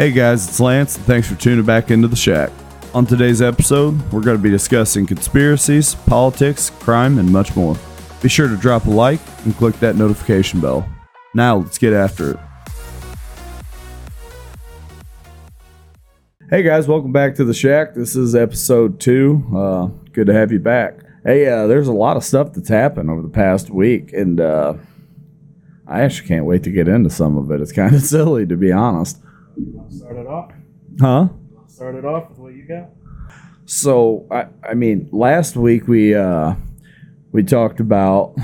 Hey guys, it's Lance, and thanks for tuning back into the shack. On today's episode, we're going to be discussing conspiracies, politics, crime, and much more. Be sure to drop a like and click that notification bell. Now, let's get after it. Hey guys, welcome back to the shack. This is episode two. Uh, good to have you back. Hey, uh, there's a lot of stuff that's happened over the past week, and uh, I actually can't wait to get into some of it. It's kind of silly, to be honest. You want to start it off? Huh? You want to start it off with what you got? So I, I mean, last week we uh, we talked about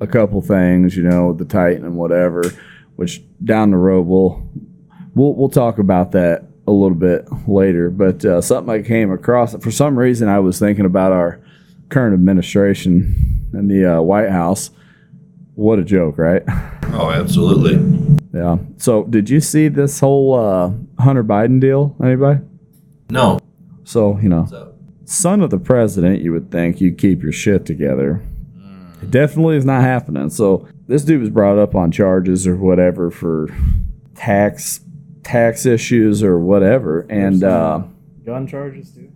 a couple things, you know, the Titan and whatever, which down the road we'll we'll we'll talk about that a little bit later. But uh, something I came across for some reason I was thinking about our current administration and the uh, White House. What a joke, right? Oh, absolutely. Yeah. So did you see this whole uh, Hunter Biden deal? Anybody? No. So you know. So, son of the president, you would think you'd keep your shit together. It definitely is not happening. So this dude was brought up on charges or whatever for tax tax issues or whatever, and uh, Gun charges too.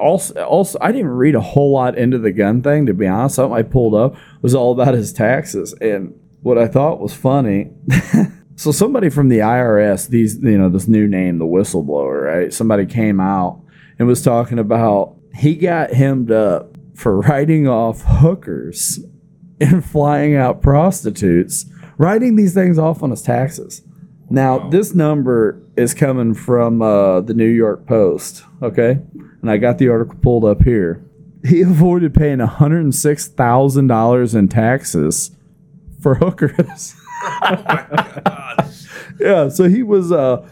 also also I didn't read a whole lot into the gun thing to be honest. Something I pulled up was all about his taxes, and what I thought was funny. so somebody from the IRS, these you know this new name, the whistleblower, right? Somebody came out and was talking about he got hemmed up for writing off hookers and flying out prostitutes, writing these things off on his taxes. Now, Wow. this number is coming from uh, the New York Post, okay? And I got the article pulled up here. He avoided paying $106,000 in taxes for hookers. yeah, so he was uh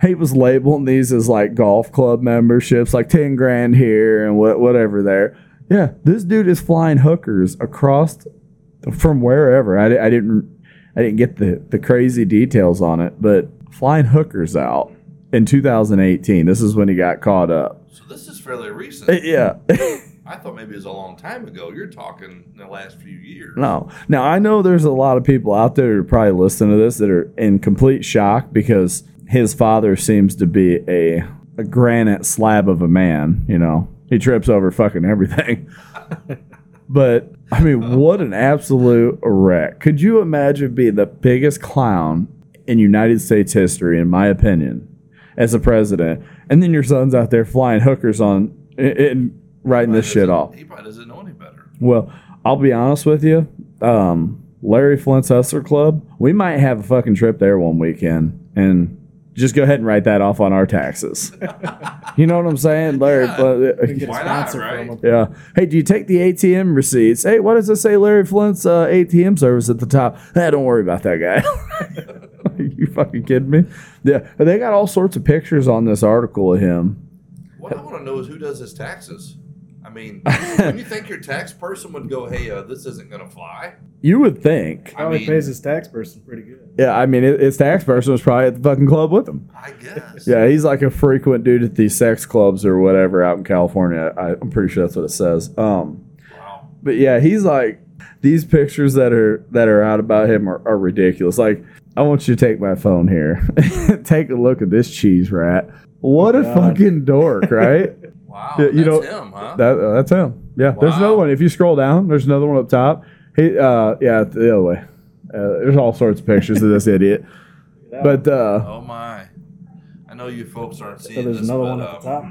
he was labeling these as like golf club memberships, like 10 grand here and what whatever there. Yeah, this dude is flying hookers across from wherever. I, I didn't I didn't get the the crazy details on it, but flying hookers out in 2018. This is when he got caught up. so this is fairly recent. Yeah. I thought maybe it was a long time ago. You're talking the last few years. No. Now I know there's a lot of people out there who are probably listening to this that are in complete shock because his father seems to be a a granite slab of a man. You know, he trips over fucking everything. but I mean, what an absolute wreck! Could you imagine being the biggest clown in United States history, in my opinion, as a president, and then your son's out there flying hookers on and writing this shit off? He probably doesn't know any better. Well, I'll be honest with you. Um, Larry Flynt's Hustler Club, we might have a fucking trip there one weekend and just go ahead and write that off on our taxes. you know what I'm saying? Larry Yeah. Flynt. Get Why not, right? Yeah. Hey, do you take the ATM receipts? Hey, what does it say? Larry Flynt's uh, ATM service at the top. Hey, don't worry about that guy. Are you fucking kidding me? Yeah. They got all sorts of pictures on this article of him. What I want to know is who does his taxes. I mean, when you think your tax person would go, "Hey, uh, this isn't going to fly," You would think. I Probably mean- pays his tax person pretty good. Yeah, I mean, it- his tax person was probably at the fucking club with him. I guess. Yeah, he's like a frequent dude at these sex clubs or whatever out in California. I, I'm pretty sure that's what it says. Um, Wow. but yeah, he's like these pictures that are that are out about him are, are ridiculous. Like, I want you to take my phone here, take a look at this cheese rat. What a God. fucking dork, right? Wow. You that's know, him, huh? that uh, that's him. Yeah, there's another one. If you scroll down, there's another one up top. He, uh, yeah, the other way. Uh, there's all sorts of pictures of this idiot. But uh, oh my! I know you folks aren't so seeing there's this, another but, one at uh, the top.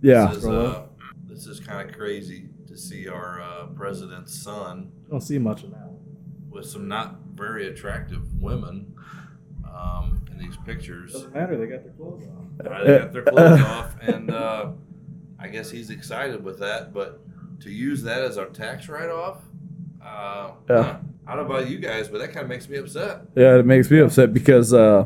yeah, This is, uh, this is kind of crazy to see our uh, president's son Don't see much of that. with some not very attractive women um, in these pictures. Doesn't matter. They got their clothes on. Uh, They got their clothes off, and uh, I guess he's excited with that. But to use that as our tax write-off, uh, Yeah. I don't know about you guys, but that kind of makes me upset. Yeah, it makes me upset because uh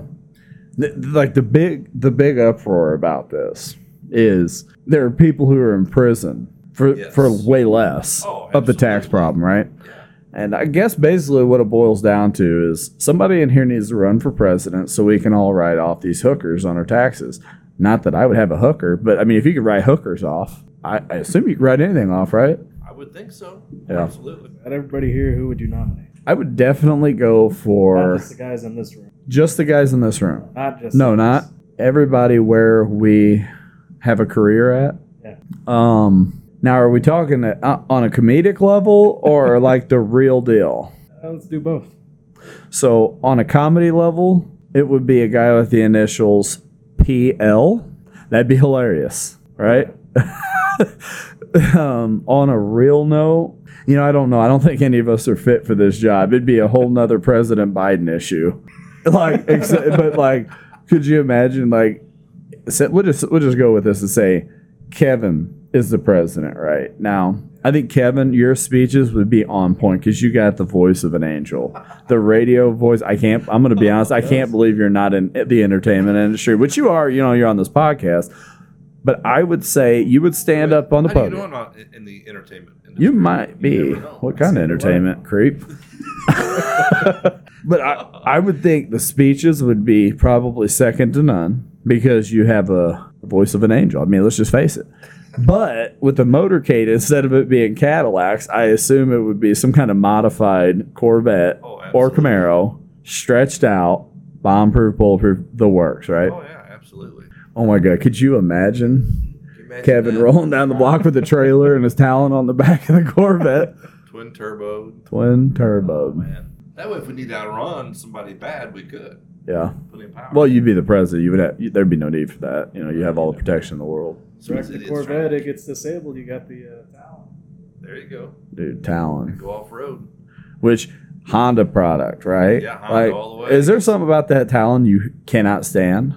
th- like the big the big uproar about this is there are people who are in prison for Yes. for way less Oh, of the tax problem, right? Yeah. And I guess basically what it boils down to is somebody in here needs to run for president so we can all write off these hookers on our taxes. Not that I would have a hooker, but I mean, if you could write hookers off, I, I assume you could write anything off, right? I would think so. Yeah. Absolutely. At everybody here, who would you nominate? I would definitely go Not for just the guys in this room. just the guys in this room. Not just No, not everybody where we have a career at. Yeah. Um, now, are we talking uh, on a comedic level or like the real deal? Uh, let's do both. So, on a comedy level, it would be a guy with the initials PL. That'd be hilarious, right? um, on a real note, you know, I don't know. I don't think any of us are fit for this job. It'd be a whole nother President Biden issue. Like, except, but like, could you imagine? Like, we'll just we'll just go with this and say Kevin is the president right now. I think Kevin, your speeches would be on point because you got the voice of an angel, the radio voice. I can't. I'm going to be honest. I can't believe you're not in the entertainment industry, which you are. You know, you're on this podcast. But I would say you would stand up on the you podium. know I'm not in- in the entertainment industry? You might be. You. What kind of entertainment, creep? but I, I would think the speeches would be probably second to none because you have a voice of an angel. I mean, let's just face it. But with the motorcade, instead of it being Cadillacs, I assume it would be some kind of modified Corvette Oh, or. Camaro, stretched out, bomb proof, bulletproof, the works, right? Oh yeah, absolutely. Oh my God. Could you imagine you imagine Kevin that? rolling down the block with a trailer and his talon on the back of the Corvette? twin turbo. Twin Oh turbo. man, that way if we need to outrun somebody bad, we could Yeah. put in power. Well, you'd be the president. You would have. You, there'd be no need for that. You know, you have all the protection in the world, Wreck the Corvette, trying- it gets disabled. You got the uh, Talon. There you go. dude. Talon, Go off road. which Honda product, right? Yeah, Honda like, all the way. is there something about that Talon you cannot stand?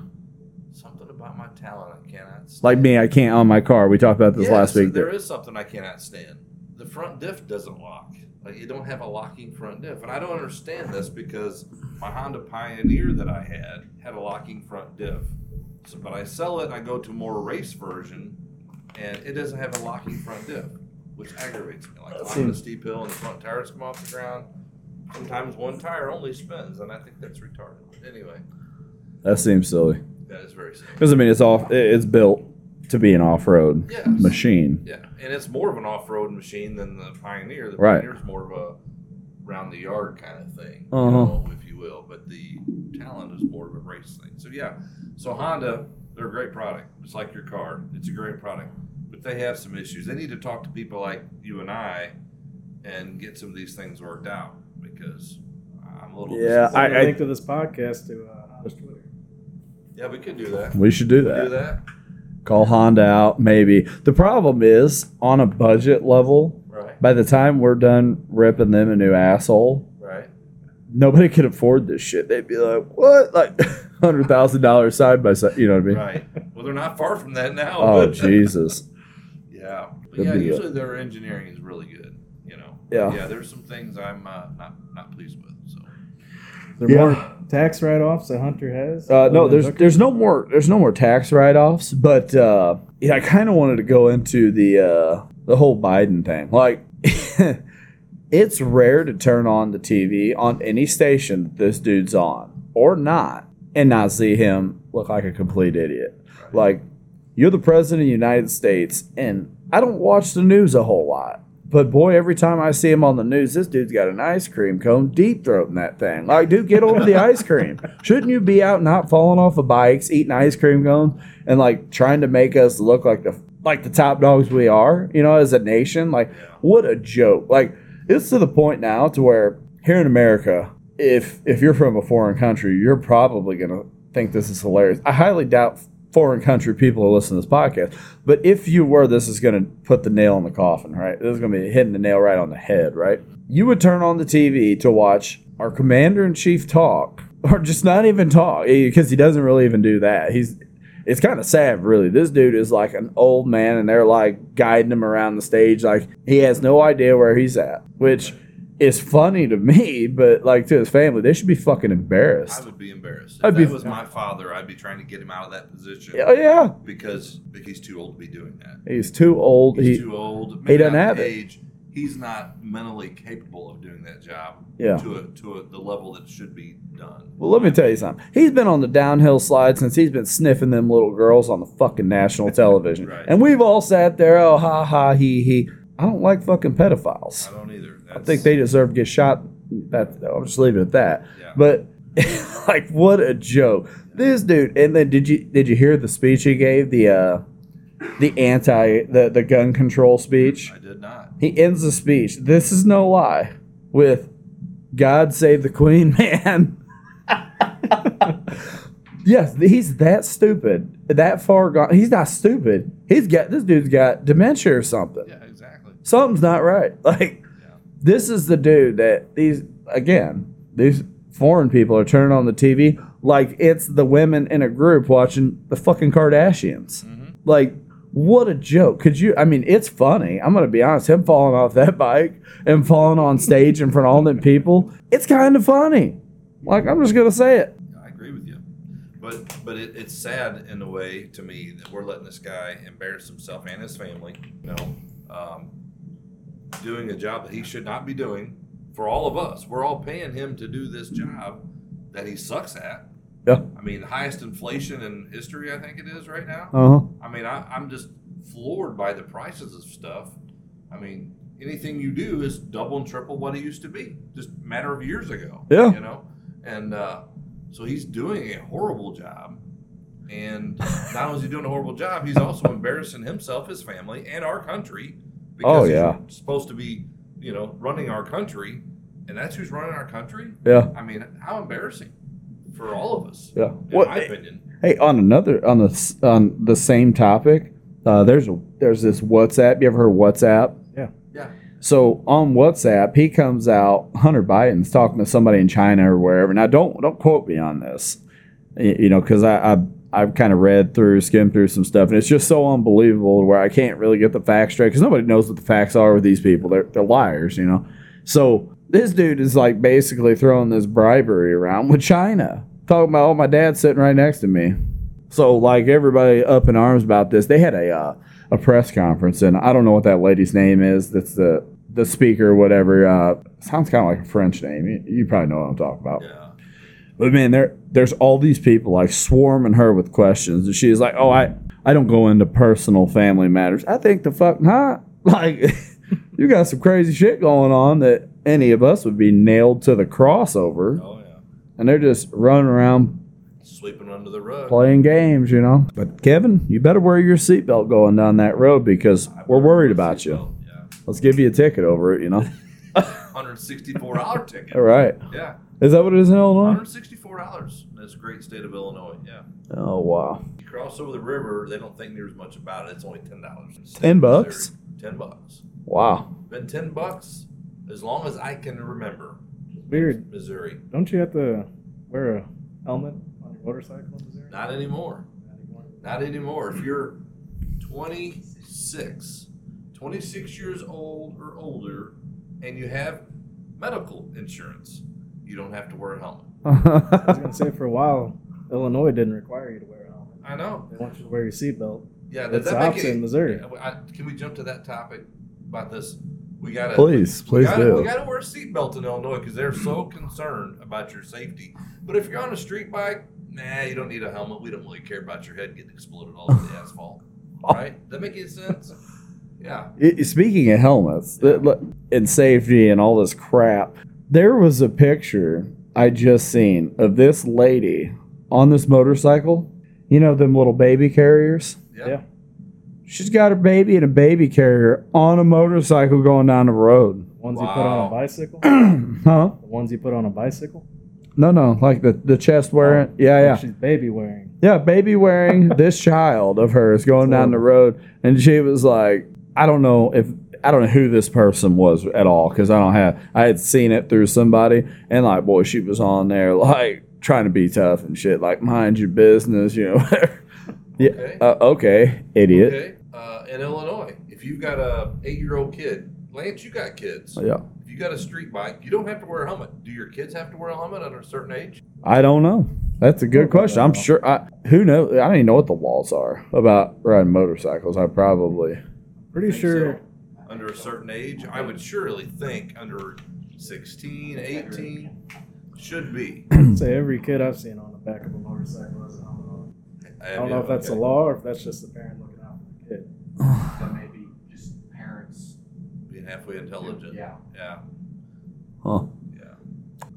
Something about my Talon I cannot. Stand. Like me, I can't on my car. We talked about this Yes, last week. There is something I cannot stand. The front diff doesn't lock. Like you don't have a locking front diff, and I don't understand this because my Honda Pioneer that I had had a locking front diff. So, but I sell it and I go to more race version, and it doesn't have a locking front diff, which aggravates me. Like the seems- steep hill and the front tires come off the ground. Sometimes one tire only spins, and I think that's retarded. Anyway, that seems silly that is very simple. because I mean, it's off. it- It's built to be an off-road Yes. machine. Yeah, and it's more of an off-road machine than the Pioneer. The Right. Pioneer's more of a round the yard kind of thing, Uh-huh. you know, if will. But the Talon is more of a race thing. So yeah, so Honda, they're a great product. It's like your car. It's a great product, but they have some issues. They need to talk to people like you and I and get some of these things worked out because I'm a little Yeah, I I- a I- link to this podcast to uh, Honda's Twitter. yeah, we could do that. We should do Do that. that, Call Honda out, maybe. The problem is on a budget level. right? By the time we're done ripping them a new asshole, Right. Nobody could afford this shit. They'd be like, "What? Like hundred thousand dollars side by side?" You know what I mean? Right. Well, they're not far from that now. Oh but- Jesus! Yeah, but yeah. be Usually their engineering is really good. You know. Yeah. Yeah. There's some things I'm uh, not not pleased with. So. There Yeah. more tax write-offs that Hunter has. Uh, no, there's Hooker? there's no more there's no more tax write offs. But uh, yeah, I kind of wanted to go into the uh, the whole Biden thing. Like, it's rare to turn on the TV on any station that this dude's on or not, and not see him look like a complete idiot. Like, you're the president of the United States, and I don't watch the news a whole lot. But boy, every time I see him on the news, this dude's got an ice cream cone deep throating that thing. Like, dude, get over the ice cream. Shouldn't you be out not falling off of bikes, eating ice cream cones, and like trying to make us look like the like the top dogs we are, you know, as a nation? Like, what a joke. Like, it's to the point now to where here in America, if if you're from a foreign country, you're probably gonna think this is hilarious. I highly doubt foreign country people who listen to this podcast. But if you were, this is to put the nail in the coffin, right? This is to be hitting the nail right on the head, right? You would turn on the TV to watch our commander in chief talk, or just not even talk, because he doesn't really even do that. He's it's kind of sad, really. This dude is like an old man, and they're like guiding him around the stage, like he has no idea where he's at, which is funny to me, but like to his family, they should be fucking embarrassed. I would be embarrassed. If I'd that be- was my father, I'd be trying to get him out of that position Oh yeah, because he's too old to be doing that. he's too old. He's He, too old. he doesn't have age. it. He's not mentally capable of doing that job. Yeah. To a, to a, the level that should be done. Well, let me tell you something. He's been on the downhill slide since he's been sniffing them little girls on the fucking national television. Right. And we've all sat there, oh, ha, ha, he, he. I don't like fucking pedophiles. I don't either. I think they deserve to get shot. That, I'll just leave it at that. Yeah. But, like, what a joke. This dude, and then did you did you hear the speech he gave the uh the anti the the gun control speech? I did not. He ends the speech. This is no lie with God save the Queen, man. yes, he's that stupid, that far gone. He's not stupid. He's got this dude's got dementia or something. Yeah, exactly. Something's not right. Like Yeah. this is the dude that these again these foreign people are turning on the TV like it's the women in a group watching the fucking Kardashians. Mhm. Like what a joke. Could you I mean it's funny. I'm going to be honest him falling off that bike and falling on stage in front of all them people. It's kind of funny. Like I'm just going to say it. I agree with you. But but it, it's sad in a way to me that we're letting this guy embarrass himself and his family. You know, um, doing a job that he should not be doing for all of us. We're all paying him to do this job that he sucks at. I mean, the highest inflation in history, I think it is right now. Uh-huh. I mean, I, I'm just floored by the prices of stuff. I mean, anything you do is double and triple what it used to be, just a matter of years ago. Yeah. You know, and uh, so he's doing a horrible job. And not only is he doing a horrible job, he's also embarrassing himself, his family, and our country. Oh, he's yeah. supposed to be, you know, running our country, and that's who's running our country. Yeah. I mean, how embarrassing for all of us, Yeah. in What my opinion. Hey, on another on the on the same topic, uh, there's a there's this WhatsApp. You ever heard of WhatsApp? Yeah. Yeah. So on WhatsApp, he comes out. Hunter Biden's talking to somebody in China or wherever. Now, don't don't quote me on this, you know, because I, I I've kind of read through, skimmed through some stuff, and it's just so unbelievable where I can't really get the facts straight because nobody knows what the facts are with these people. They're they're liars, you know. So this dude is like basically throwing this bribery around with China, talking about, oh, my dad's sitting right next to me. So like everybody up in arms about this. They had a uh, a press conference, and I don't know what that lady's name is. That's the the speaker, whatever. Uh, sounds kind of like a French name. You, you probably know what I'm talking about. Yeah. But man, there there's all these people like swarming her with questions, and she's like, "Oh, I I don't go into personal family matters. I think the fuck not. Like, you got some crazy shit going on that any of us would be nailed to the cross over, Oh yeah. and they're just running around Sweeping under the rug. playing games, you know. But Kevin, you better wear your seatbelt going down that road because we're worried about you. Yeah. Let's give you a ticket over it, you know. Hundred sixty-four dollar ticket. All right, Yeah. is that what it is in Illinois? Hundred sixty-four dollars in this great state of Illinois. Yeah. Oh wow, You cross over the river, they don't think near as much about it. It's only ten dollars. 10 bucks? Ten bucks. wow. Been ten bucks as long as I can remember. Weird. Missouri. Don't you have to wear a helmet on your motorcycle in Missouri? Not anymore. Not anymore. Not anymore. If you're 26, 26 years old or older, and you have medical insurance, you don't have to wear a helmet. I was gonna say for a while, Illinois didn't require you to wear a helmet. I know. They want you to wear your seatbelt. Yeah, that's the opposite in Missouri. I, can we jump to that topic about this? We gotta Please, we please gotta, do. We gotta wear a seatbelt in Illinois because they're so concerned about your safety. But if you're on a street bike, nah, you don't need a helmet. We don't really care about your head getting exploded all over the asphalt. Right? That make any sense? Yeah. I- Speaking of helmets look, and safety and all this crap, there was a picture I just seen of this lady on this motorcycle. You know them little baby carriers. Yeah. Yeah. She's got her baby in a baby carrier on a motorcycle going down the road. Ones you put on a bicycle. the huh? ones you put on a bicycle. No, no, like the the chest wearing. Yeah, Like yeah. She's baby wearing. Yeah, baby wearing this child of hers going down the road, and she was like, I don't know if I don't know who this person was at all because I don't have I had seen it through somebody, and like, boy, she was on there like trying to be tough and shit, like mind your business, you know. whatever. yeah, Okay. uh, okay, idiot. Okay. In Illinois, if you've got a eight-year-old kid, Lance, you got kids. Yeah, If you got a street bike, you don't have to wear a helmet. Do your kids have to wear a helmet under a certain age? I don't know. That's a good Okay, question. I'm sure. I who knows? I don't even know what the laws are about riding motorcycles. I probably. Pretty Think sure. so? Under a certain age, I would surely think under 16, 18 should be. Say every kid I've seen on the back of a motorcycle has a helmet on. I don't know if that's a law or if that's just the parent looking out for the kid. That may be just parents. Being halfway intelligent. Yeah. Yeah. Huh. Yeah.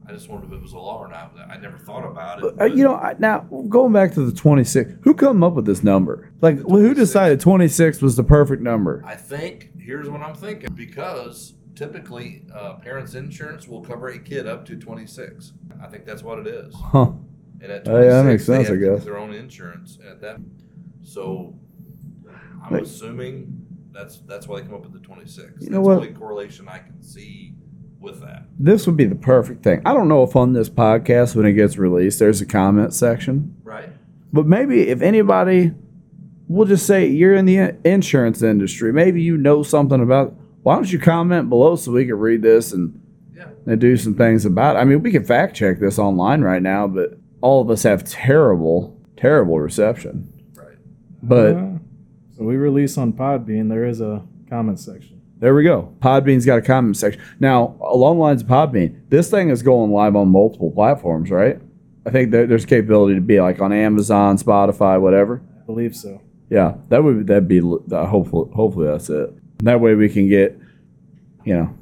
I I just wondered if it was a law or not. I never thought about it. Uh, you know, I, now going back to the 26, who come up with this number? Like, who decided 26 was the perfect number? I think here's what I'm thinking because typically uh, parents' insurance will cover a kid up to 26. I think that's what it is. Huh. And at 26, Oh, yeah, that makes they sense, have I guess. their own insurance at that. So I'm Like- assuming that's that's why they come up with the 26. You know that's what? the only correlation I can see with that. This would be the perfect thing. I don't know if on this podcast, when it gets released, there's a comment section, Right? but maybe if anybody, we'll just say you're in the in- insurance industry, maybe you know something about. Why don't you comment below so we can read this and Yeah. and do some things about it. I mean, we can fact check this online right now, but all of us have terrible, terrible reception. Right. But uh-huh. So we release on Podbean. There is a comment section. there we go. Podbean's got a comment section. Now, along the lines of Podbean, this thing is going live on multiple platforms, right? I think there, there's capability to be like on Amazon, Spotify, whatever. I believe so. Yeah, that would that'd be uh, hopefully hopefully that's it. That way we can get, you know,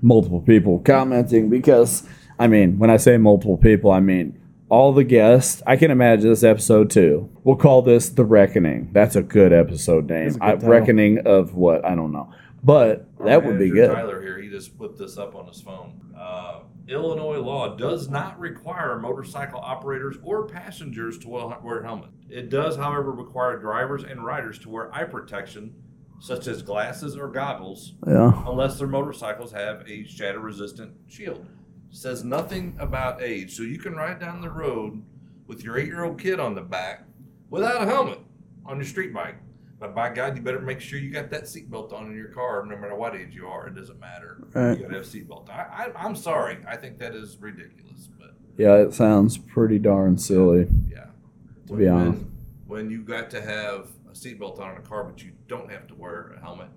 multiple people commenting because I mean when I say multiple people I mean all the guests. I can imagine this episode too. We'll call this the Reckoning. That's a good episode name. Good I. Reckoning of what I don't know, but Our that would be good. Tyler here, he just put this up on his phone. Uh, Illinois law does not require motorcycle operators or passengers to wear wear helmets. It does, however, require drivers and riders to wear eye protection, such as glasses or goggles, Yeah, unless their motorcycles have a shatter-resistant shield. Says nothing about age, so you can ride down the road with your eight-year-old kid on the back without a helmet on your street bike. But by God, you better make sure you got that seatbelt on in your car, no matter what age you are. It doesn't matter. Right. You got to have a seatbelt. I, I, I'm sorry. I think that is ridiculous, but yeah, it sounds pretty darn silly. yeah. To be When- honest. when you got to have a seatbelt on in a car, but you don't have to wear a helmet,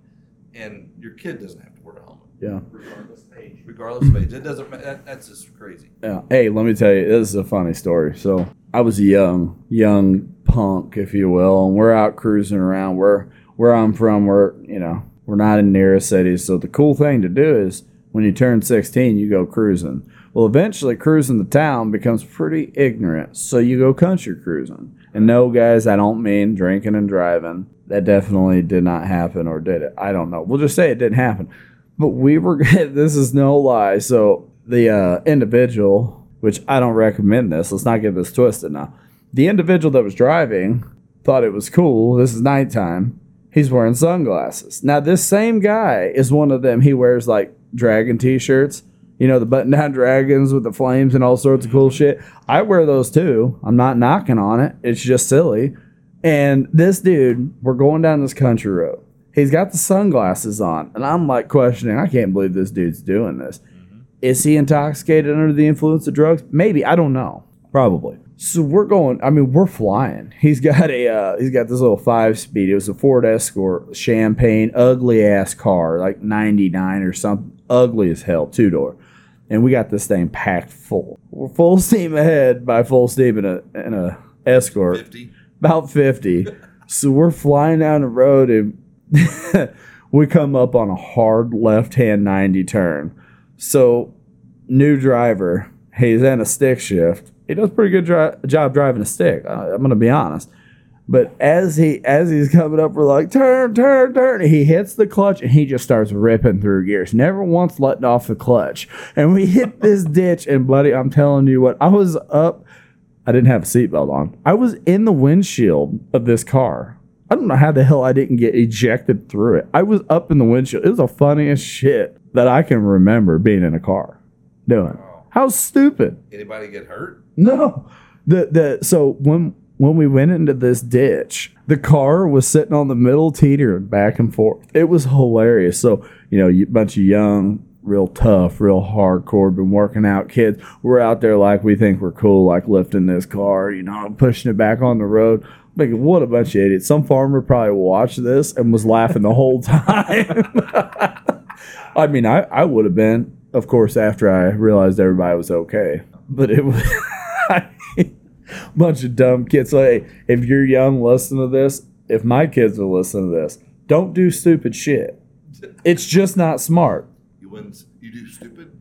and your kid doesn't have to wear a helmet, Yeah. regardless of age. regardless of age, it doesn't. That, that's just crazy. Yeah. Hey, let me tell you, this is a funny story. So I was a young, young punk, if you will, and we're out cruising around. Where where I'm from, we're you know we're not in near a city. So the cool thing to do is when you turn 16, you go cruising. Well, eventually, cruising the town becomes pretty ignorant. So you go country cruising. And no, guys, I don't mean drinking and driving. That definitely did not happen, or did it? I don't know. We'll just say it didn't happen. But we were. this is no lie. So the uh, individual, which I don't recommend this. Let's not get this twisted now. The individual that was driving thought it was cool. This is nighttime. He's wearing sunglasses. Now this same guy is one of them. He wears like dragon t-shirts. You know the button-down dragons with the flames and all sorts of cool shit. I wear those too. I'm not knocking on it. It's just silly. And this dude, we're going down this country road. He's got the sunglasses on, and I'm like questioning. I can't believe this dude's doing this. Is he intoxicated under the influence of drugs? Maybe. I don't know. Probably. So we're going. I mean, we're flying. He's got a. Uh, he's got this little five speed. It was a Ford Escort, champagne, ugly ass car, like ninety nine or something. Ugly as hell, two door. And we got this thing packed full. We're full steam ahead by full steam in a in a Escort Fifty. about 50. so we're flying down the road and we come up on a hard left hand 90 turn. So, new driver, he's in a stick shift. He does a pretty good dri- job driving a stick. I- I'm going to be honest. But as he as he's coming up, we're like turn, turn, turn. He hits the clutch and he just starts ripping through gears. Never once letting off the clutch. And we hit this ditch. And buddy, I'm telling you what, I was up I didn't have a seatbelt on. I was in the windshield of this car. I don't know how the hell I didn't get ejected through it. I was up in the windshield. It was the funniest shit that I can remember being in a car doing. How stupid. Anybody get hurt? No. The the so when when we went into this ditch, the car was sitting on the middle teetering back and forth. It was hilarious. So, you know, a bunch of young, real tough, real hardcore, been working out kids. We're out there like we think we're cool, like lifting this car, you know, pushing it back on the road. Thinking, what a bunch of idiots. Some farmer probably watched this and was laughing the whole time. I mean, I, I would have been, of course, after I realized everybody was okay. But it was a bunch of dumb kids. So, hey, if you're young, listen to this. If my kids are listening to this, don't do stupid shit. It's just not smart. You win. You do stupid.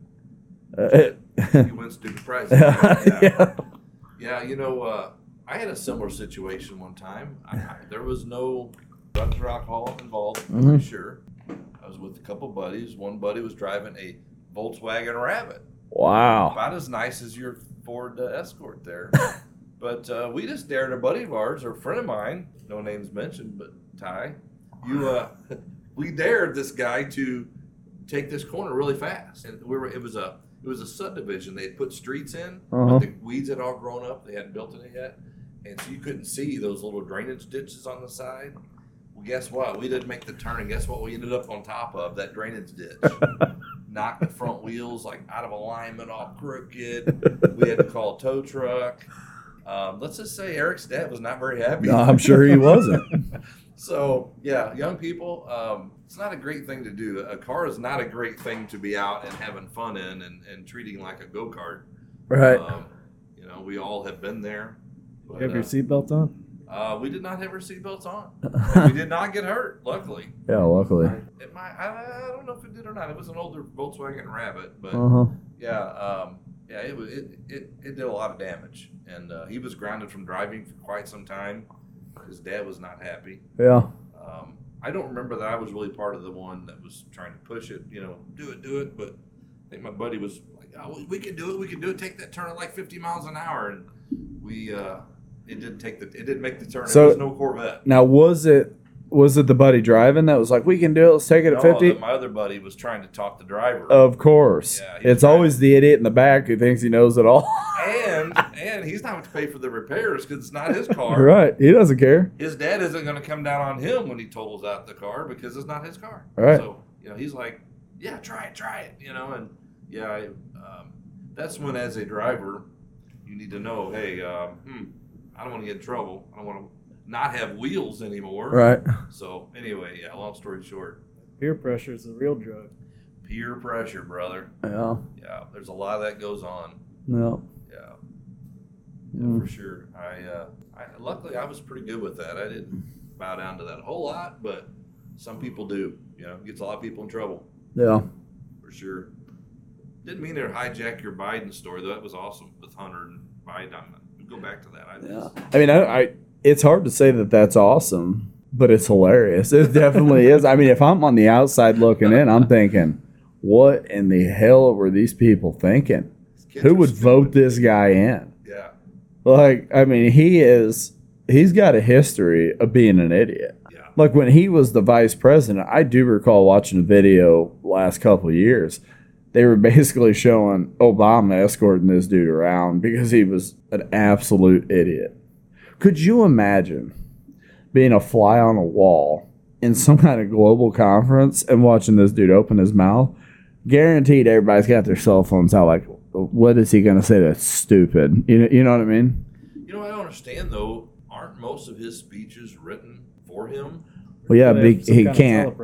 Uh, You win stupid prizes. yeah. yeah. Yeah, you know, uh, I had a similar situation one time. I, I, there was no drugs or alcohol involved, I'm Mhm. sure. I was with a couple buddies. One buddy was driving a Volkswagen Rabbit, Wow. about as nice as your Ford uh, Escort there. but uh, we just dared a buddy of ours, or a friend of mine, no names mentioned, but Ty, you, uh, we dared this guy to take this corner really fast, and we were. It was a it was a subdivision. They had put streets in, Uh-huh. but the weeds had all grown up. They hadn't built it yet, and so you couldn't see those little drainage ditches on the side. Well, guess what? We didn't make the turn, and guess what? We ended up on top of that drainage ditch. Knocked the front wheels like out of alignment, all crooked. We had to call a tow truck. Um, let's just say Eric's dad was not very happy. No, I'm sure he wasn't. So yeah, young people, um, it's not a great thing to do. A car is not a great thing to be out and having fun in and, and treating like a go kart. Right. Um, you know, we all have been there. You have your uh, seatbelt on? uh, we did not have our seatbelts on. We did not get hurt, luckily. yeah, luckily. It might, I, I don't know if it did or not. It was an older Volkswagen Rabbit, but Uh huh. yeah, um, yeah, it it, it, it did a lot of damage, and uh, he was grounded from driving for quite some time. His dad was not happy. Yeah. Um, I don't remember that I was really part of the one that was trying to push it. You know, do it, do it. But I think my buddy was like, "Oh, we- we can do it. We can do it. Take that turn at like 50 miles an hour." And we, uh, it didn't take the, it didn't make the turn. So- it was no Corvette. Now, was it was it the buddy driving that was like, "We can do it. Let's take it at No, 50? my other buddy was trying to talk the driver. Of course. Yeah, it's always the idiot in the back who thinks he knows it all. and and he's not going to pay for the repairs because it's not his car. right. He doesn't care. His dad isn't going to come down on him when he totals out the car because it's not his car. Right. So you know he's like, yeah, try it, try it. You know, and yeah, I, um, that's when as a driver, you need to know, hey, um, hmm, I don't want to get in trouble. I don't want to not have wheels anymore. Right. So anyway, yeah. Long story short, Peer pressure is the real drug. peer pressure, brother. Yeah. Yeah, there's a lot of that goes on. No. Yeah. Yeah, Mm. for sure. I, uh, I luckily I was pretty good with that. I didn't bow down to that a whole lot, but some people do. You know, gets a lot of people in trouble Yeah. for sure. Didn't mean to hijack your Biden story though. That was awesome with Hunter and Biden. I'm, we'll go back to that. I Yeah. I mean, I, I it's hard to say that that's awesome, but it's hilarious. It definitely is. I mean, if I'm on the outside looking in, I'm thinking, what in the hell were these people thinking? Who would stupid. vote this guy in? Yeah, Like, I mean, he is. He's got a history of being an idiot. yeah, Like when he was the vice president, I do recall watching a video last couple of years. They were basically showing Obama escorting this dude around because he was an absolute idiot. Could you imagine being a fly on a wall in some kind of global conference and watching this dude open his mouth? Guaranteed, everybody's got their cell phones out. Like, what is he going to say that's stupid? You know, you know what I mean? You know, I don't understand though. Aren't most of his speeches written for him? Well, yeah, They big, have some he can't.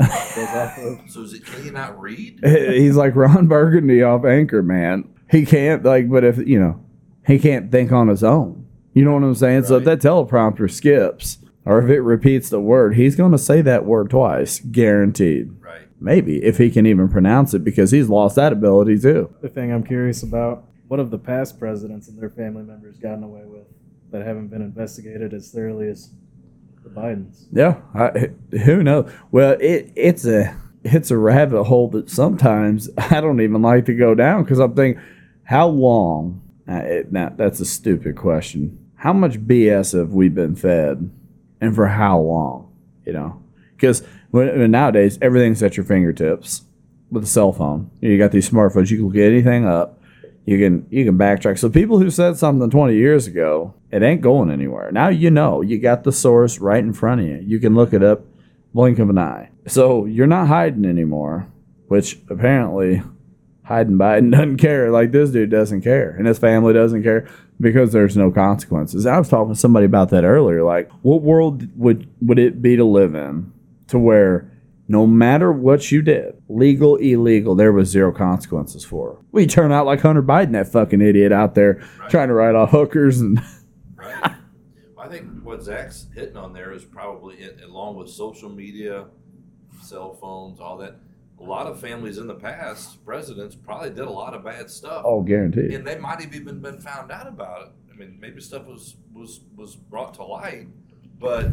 So is it, can he not read? He's like Ron Burgundy off Anchorman. He can't like, but if you know, he can't think on his own. You know what I'm saying? So if that teleprompter skips, or if it repeats the word, he's going to say that word twice, guaranteed. Right. Maybe if he can even pronounce it, because he's lost that ability too. The thing I'm curious about: what have the past presidents and their family members gotten away with that haven't been investigated as thoroughly as the Bidens? Yeah, I, who knows? Well, it it's a it's a rabbit hole that sometimes I don't even like to go down because I'm thinking, how long? Uh, it, now that's a stupid question. How much BS have we been fed, and for how long? You know, because nowadays everything's at your fingertips with a cell phone. You got these smartphones. You can look anything up. You can you can backtrack. So people who said something 20 years ago, it ain't going anywhere. Now you know. You got the source right in front of you. You can look it up, blink of an eye. So you're not hiding anymore, which apparently Hiding Biden doesn't care. Like this dude doesn't care, and his family doesn't care because there's no consequences. I was talking to somebody about that earlier. Like, what world would would it be to live in to where no matter what you did, legal, illegal, there was zero consequences for it? We turn out like Hunter Biden, that fucking idiot out there Right. trying to write off hookers and Right. well, I think what Zach's hitting on there is probably it, along with social media, cell phones, all that. a lot of families in the past, presidents probably did a lot of bad stuff, Oh, guaranteed. and they might have even been found out about it. I mean, maybe stuff was was was brought to light, but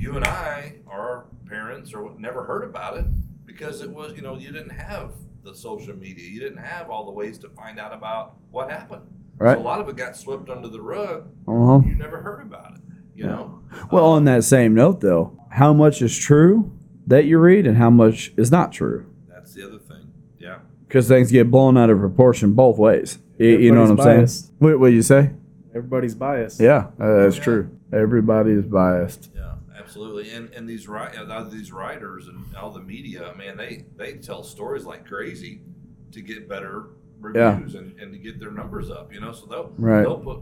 you and I, our parents, or never heard about it because it was you know you didn't have the social media, you didn't have all the ways to find out about what happened. Right. So a lot of it got swept under the rug. Uh-huh. You never heard about it. You know. Well, Uh, on that same note, though, how much is true that you read and how much is not true? that's the other thing. Yeah. Because things get blown out of proportion both ways. You, you know what I'm Everybody's saying? biased. What, what you say? Everybody's biased. Yeah, uh, that's Yeah. true. Everybody is biased. Yeah, absolutely. And and these uh, these writers and all the media, man, they they tell stories like crazy to get better Yeah. reviews and, and to get their numbers up. You know, so they'll Right. they'll put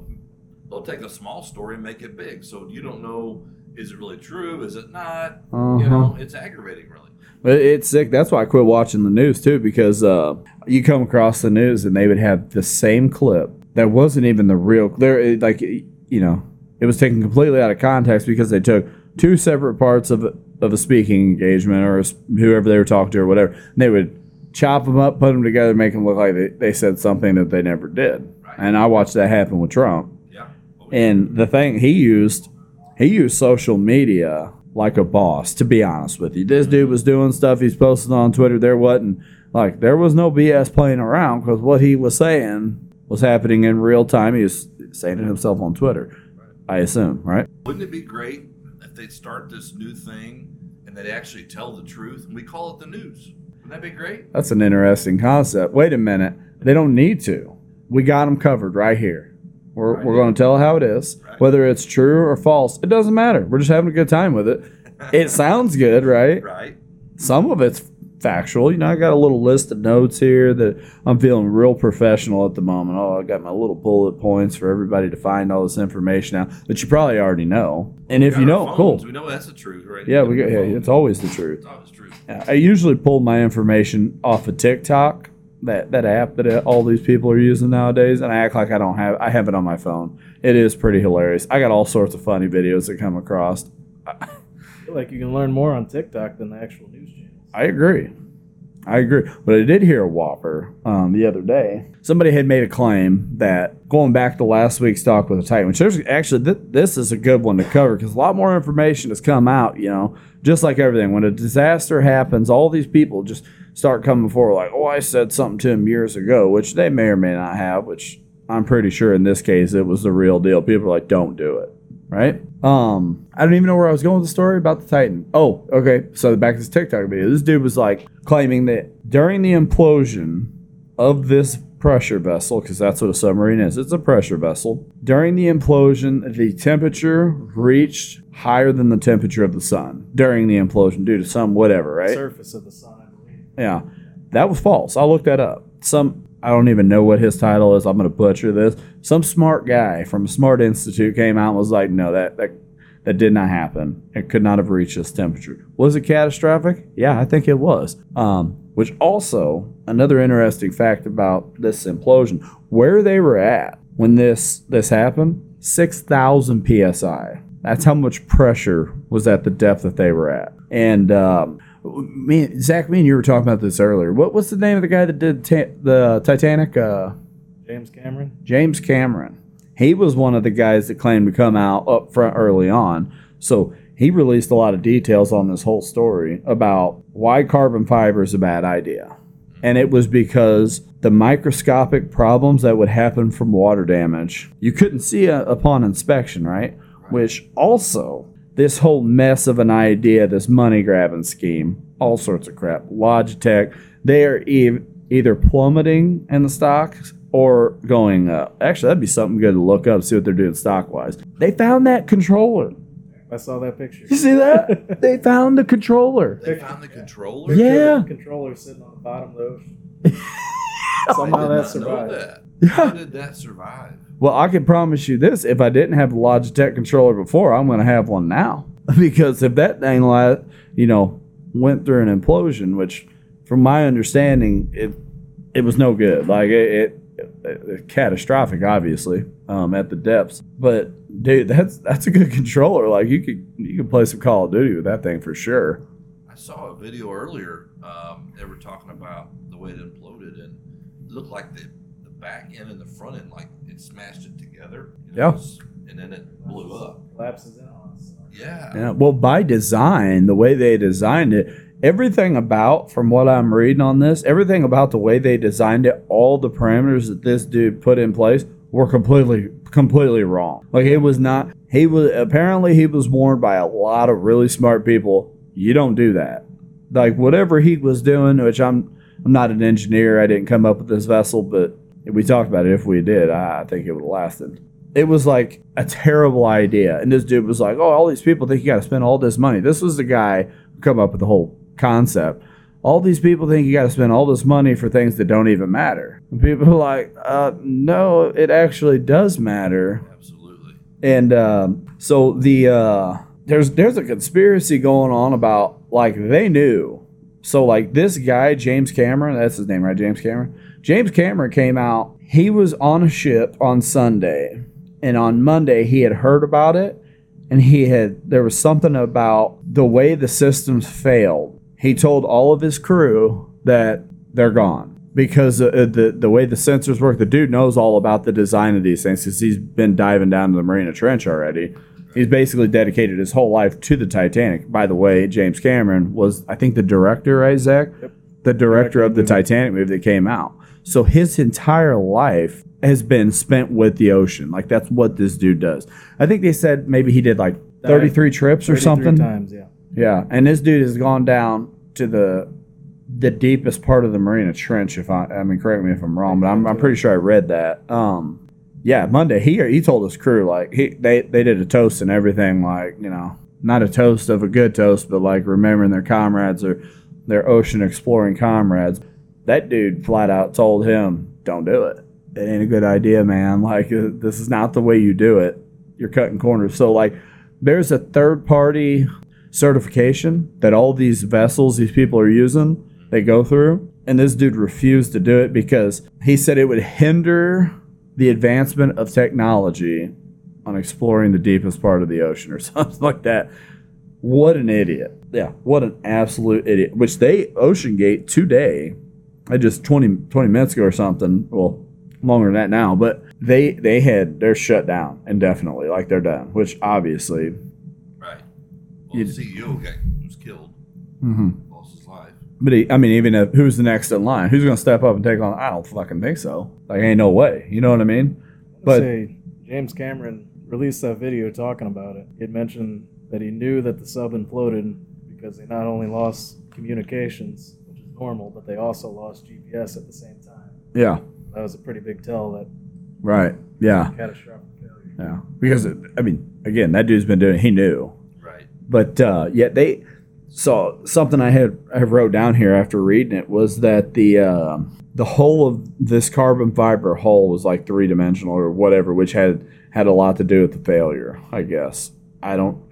they'll take a small story and make it big. So you don't know is it really true? Is it not? Uh-huh. You know, it's aggravating, really. But it's sick. That's why I quit watching the news too, because uh, you come across the news and they would have the same clip that wasn't even the real. There, like you know, it was taken completely out of context because they took two separate parts of of a speaking engagement or a whoever they were talking to or whatever. And they would chop them up, put them together, make them look like they, they said something that they never did. Right. And I watched that happen with Trump. Yeah. And the thing he used, he used social media like a boss. To be honest with you, this dude was doing stuff he's posting on Twitter. There wasn't like there was no BS playing around because what he was saying was happening in real time. He was saying it himself on Twitter. I assume, right? Wouldn't it be great they'd start this new thing and they'd actually tell the truth and we call it the news? Wouldn't that be great? That's an interesting concept. Wait a minute, they don't need to. We got them covered right here. We're, Right. we're going to tell how it is, Right. whether it's true or false. It doesn't matter. We're just having a good time with it. It sounds good, right? right. some of it's factual. You know, I got a little list of notes here that I'm feeling real professional at the moment. Oh, I got my little bullet points for everybody to find all this information out that you probably already know. And if you know, phones, cool. We know that's the truth, right? Yeah, we got. Yeah, it's always the truth. It's always true. Yeah, I usually pull my information off of TikTok, that that app that uh, all these people are using nowadays, and I act like I don't have. I have it on my phone. It is pretty hilarious. I got all sorts of funny videos that come across. I feel like you can learn more on TikTok than the actual news channels. I agree. I agree. But I did hear a whopper um, the other day. Somebody had made a claim that going back to last week's talk with the Titan, which there's actually th- this is a good one to cover because a lot more information has come out. You know, just like everything, when a disaster happens, all these people just start coming forward like, "Oh, I said something to him years ago," which they may or may not have. Which I'm pretty sure in this case it was the real deal. People are like, "Don't do it." Right? Um, I don't even know where I was going with the story about the Titan. Oh, okay. So the back to this TikTok video. This dude was like claiming that during the implosion of this pressure vessel, because that's what a submarine is, it's a pressure vessel. During the implosion, the temperature reached higher than the temperature of the sun during the implosion due to some whatever, right? Surface of the sun, I believe. Yeah, that was false. I looked that up. Some I don't even know what his title is. I'm going to butcher this. Some smart guy from a smart institute came out and was like, "No, that that that did not happen. It could not have reached this temperature. Was it catastrophic? Yeah, I think it was. Um, which also another interesting fact about this implosion, where they were at when this this happened, six thousand psi. That's how much pressure was at the depth that they were at. And um, me, Zach, me and you were talking about this earlier. What was the name of the guy that did ta- the Titanic? Uh, James Cameron. James Cameron. He was one of the guys that claimed to come out up front early on. So he released a lot of details on this whole story about why carbon fiber is a bad idea. And it was because the microscopic problems that would happen from water damage, you couldn't see uh upon inspection, right? Which also, this whole mess of an idea, this money grabbing scheme, all sorts of crap. Logitech, they are e- either plummeting in the stocks or going up. Actually, that'd be something good to look up, see what they're doing stock wise. They found that controller. I saw that picture. You see that? they found the controller. They found the controller. Yeah. Controller sitting on the bottom of the ocean. I Somehow did that not know survived. that. How did that survive? Well, I can promise you this: if I didn't have the Logitech controller before, I'm going to have one now. because if that thing, you know, went through an implosion, which, from my understanding, it it was no good. Like it, it, it- catastrophic, obviously, um, at the depths. But dude, that's that's a good controller. Like you could you could play some Call of Duty with that thing for sure. I saw a video earlier. Um, they were talking about the way it imploded, and it looked like the, the back end and the front end, like it smashed it together. and it Yeah. was- and then it blew up. Collapses in on us. Yeah. Yeah, well, by design, the way they designed it, everything about, from what I'm reading on this, everything about the way they designed it, all the parameters that this dude put in place were completely, completely wrong. Like it was not. He was apparently he was warned by a lot of really smart people. You don't do that. Like whatever he was doing, which I'm, I'm not an engineer. I didn't come up with this vessel, but we talked about it. If we did, I, think it would have lasted it was like a terrible idea. And this dude was like, "Oh, all these people think you got to spend all this money." This was the guy who come up with the whole concept. All these people think you got to spend all this money for things that don't even matter. And people are like, uh, "No, it actually does matter." Absolutely. And um, so the uh, there's there's a conspiracy going on about like they knew. So like this guy James Cameron, that's his name, right? James Cameron. James Cameron came out. He was on a ship on Sunday, and on Monday he had heard about it, and he had there was something about the way the systems failed. He told all of his crew that they're gone because uh, the the way the sensors work. The dude knows all about the design of these things because he's been diving down to the Mariana Trench already. He's basically dedicated his whole life to the Titanic. By the way, James Cameron was, I think, the director, right, Zach? Yep. The director the Director of the Titanic movie that came out. So his entire life has been spent with the ocean. Like that's what this dude does. I think they said maybe he did like 33 trips or 33 something. times, yeah. Yeah, and this dude has gone down to the the deepest part of the Mariana Trench. If I, I mean, correct me if I'm wrong, but I'm, I'm pretty sure I read that. Um, yeah, Monday he he told his crew like he they they did a toast and everything like you know not a toast of a good toast, but like remembering their comrades or their ocean exploring comrades. That dude flat out told him, "Don't do it. It ain't a good idea, man. Like uh, this is not the way you do it. You're cutting corners." So like, there's a third party certification that all these vessels these people are using they go through and this dude refused to do it because he said it would hinder the advancement of technology on exploring the deepest part of the ocean or something like that what an idiot yeah what an absolute idiot which they OceanGate today I just 20, 20 minutes ago or something well longer than that now but they they had they're shut down indefinitely like they're done which obviously Right. Well, the CEO got, was killed, mhm. lost his life. But he, I mean, even if who's the next in line? Who's going to step up and take on? I don't fucking think so. Like, ain't no way. You know what I mean? But But say James Cameron released that video talking about it. He had mentioned that he knew that the sub imploded because they not only lost communications, which is normal, but they also lost GPS at the same time. yeah, That was a pretty big tell that right. Yeah, catastrophic failure. yeah. Because it, I mean, again, that dude's been doing. it. He knew. Right. But uh, yeah, they. So something I had I wrote down here after reading it was that the uh, the whole of this carbon fiber hull was like three dimensional or whatever, which had had a lot to do with the failure. I guess I don't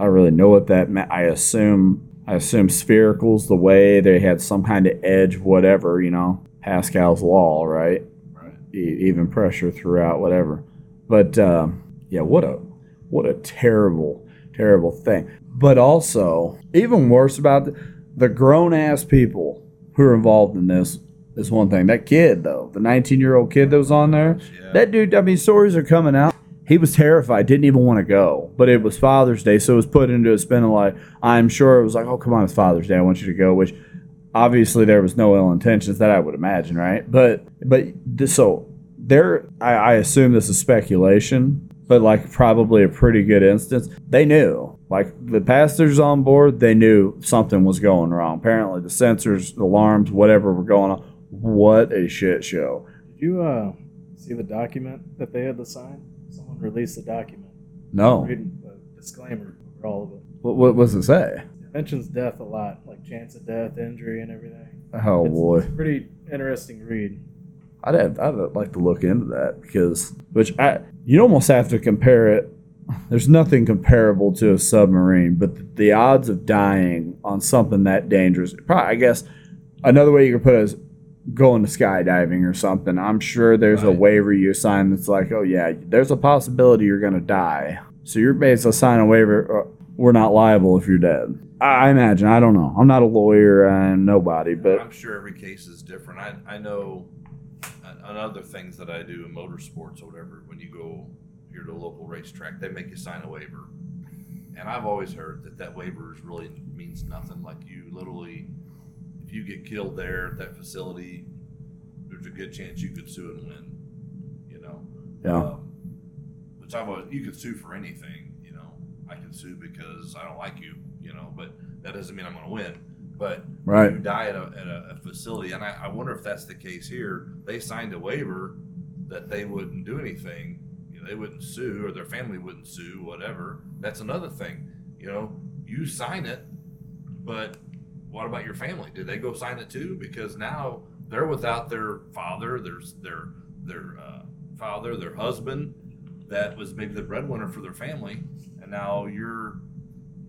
I really know what that meant. I assume I assume spherical's the way they had some kind of edge, whatever you know, Pascal's law, right? Right. E- even pressure throughout, whatever. But um, yeah, what a what a terrible, terrible thing. But also, even worse about the, the grown ass people who are involved in this is one thing. That kid though, the 19 year old kid that was on there, Yeah. that dude. I mean, stories are coming out. He was terrified, didn't even want to go. But it was Father's Day, so it was put into a spin of like, I'm sure it was like, oh come on, it's Father's Day, I want you to go. Which obviously there was no ill intentions that I would imagine, right? But but so there, I, I assume this is speculation, but like probably a pretty good instance. They knew, like the passengers on board, they knew something was going wrong. Apparently, the sensors, alarms, whatever were going on. What a shit show! Did you uh, see the document that they had to sign? Someone released the document. No, Reading the disclaimer for all of it. what, what was it say? It mentions death a lot, like chance of death, injury, and everything. Oh it's, boy. it's a pretty interesting read. I'd have, I'd like to look into that because which I you almost have to compare it. There's nothing comparable to a submarine, but the, the odds of dying on something that dangerous. Probably, I guess another way you could put it is going to skydiving or something. I'm sure there's a waiver you sign that's like, oh yeah, there's a possibility you're gonna die. So you're basically signing a waiver. uh, we're not liable if you're dead. I imagine. I don't know. I'm not a lawyer. I'm nobody, but I'm sure every case is different. I, I know on on other things that I do in motorsports or whatever, when you go here to a local racetrack, they make you sign a waiver. And I've always heard that that waiver really means nothing. Like you literally, you get killed there at that facility, there's a good chance you could sue and win. You know. Yeah. Um, which I've always, you could sue for anything. You know, I can sue because I don't like you. You know, but that doesn't mean I'm going to win. But Right. you die at a, at a, a facility, and I, I wonder if that's the case here. They signed a waiver that they wouldn't do anything. You know, they wouldn't sue, or their family wouldn't sue, whatever. That's another thing. You know, you sign it, but what about your family? Did they go sign it too? Because now they're without their father, their their their uh, father, their husband, that was maybe the breadwinner for their family, and now your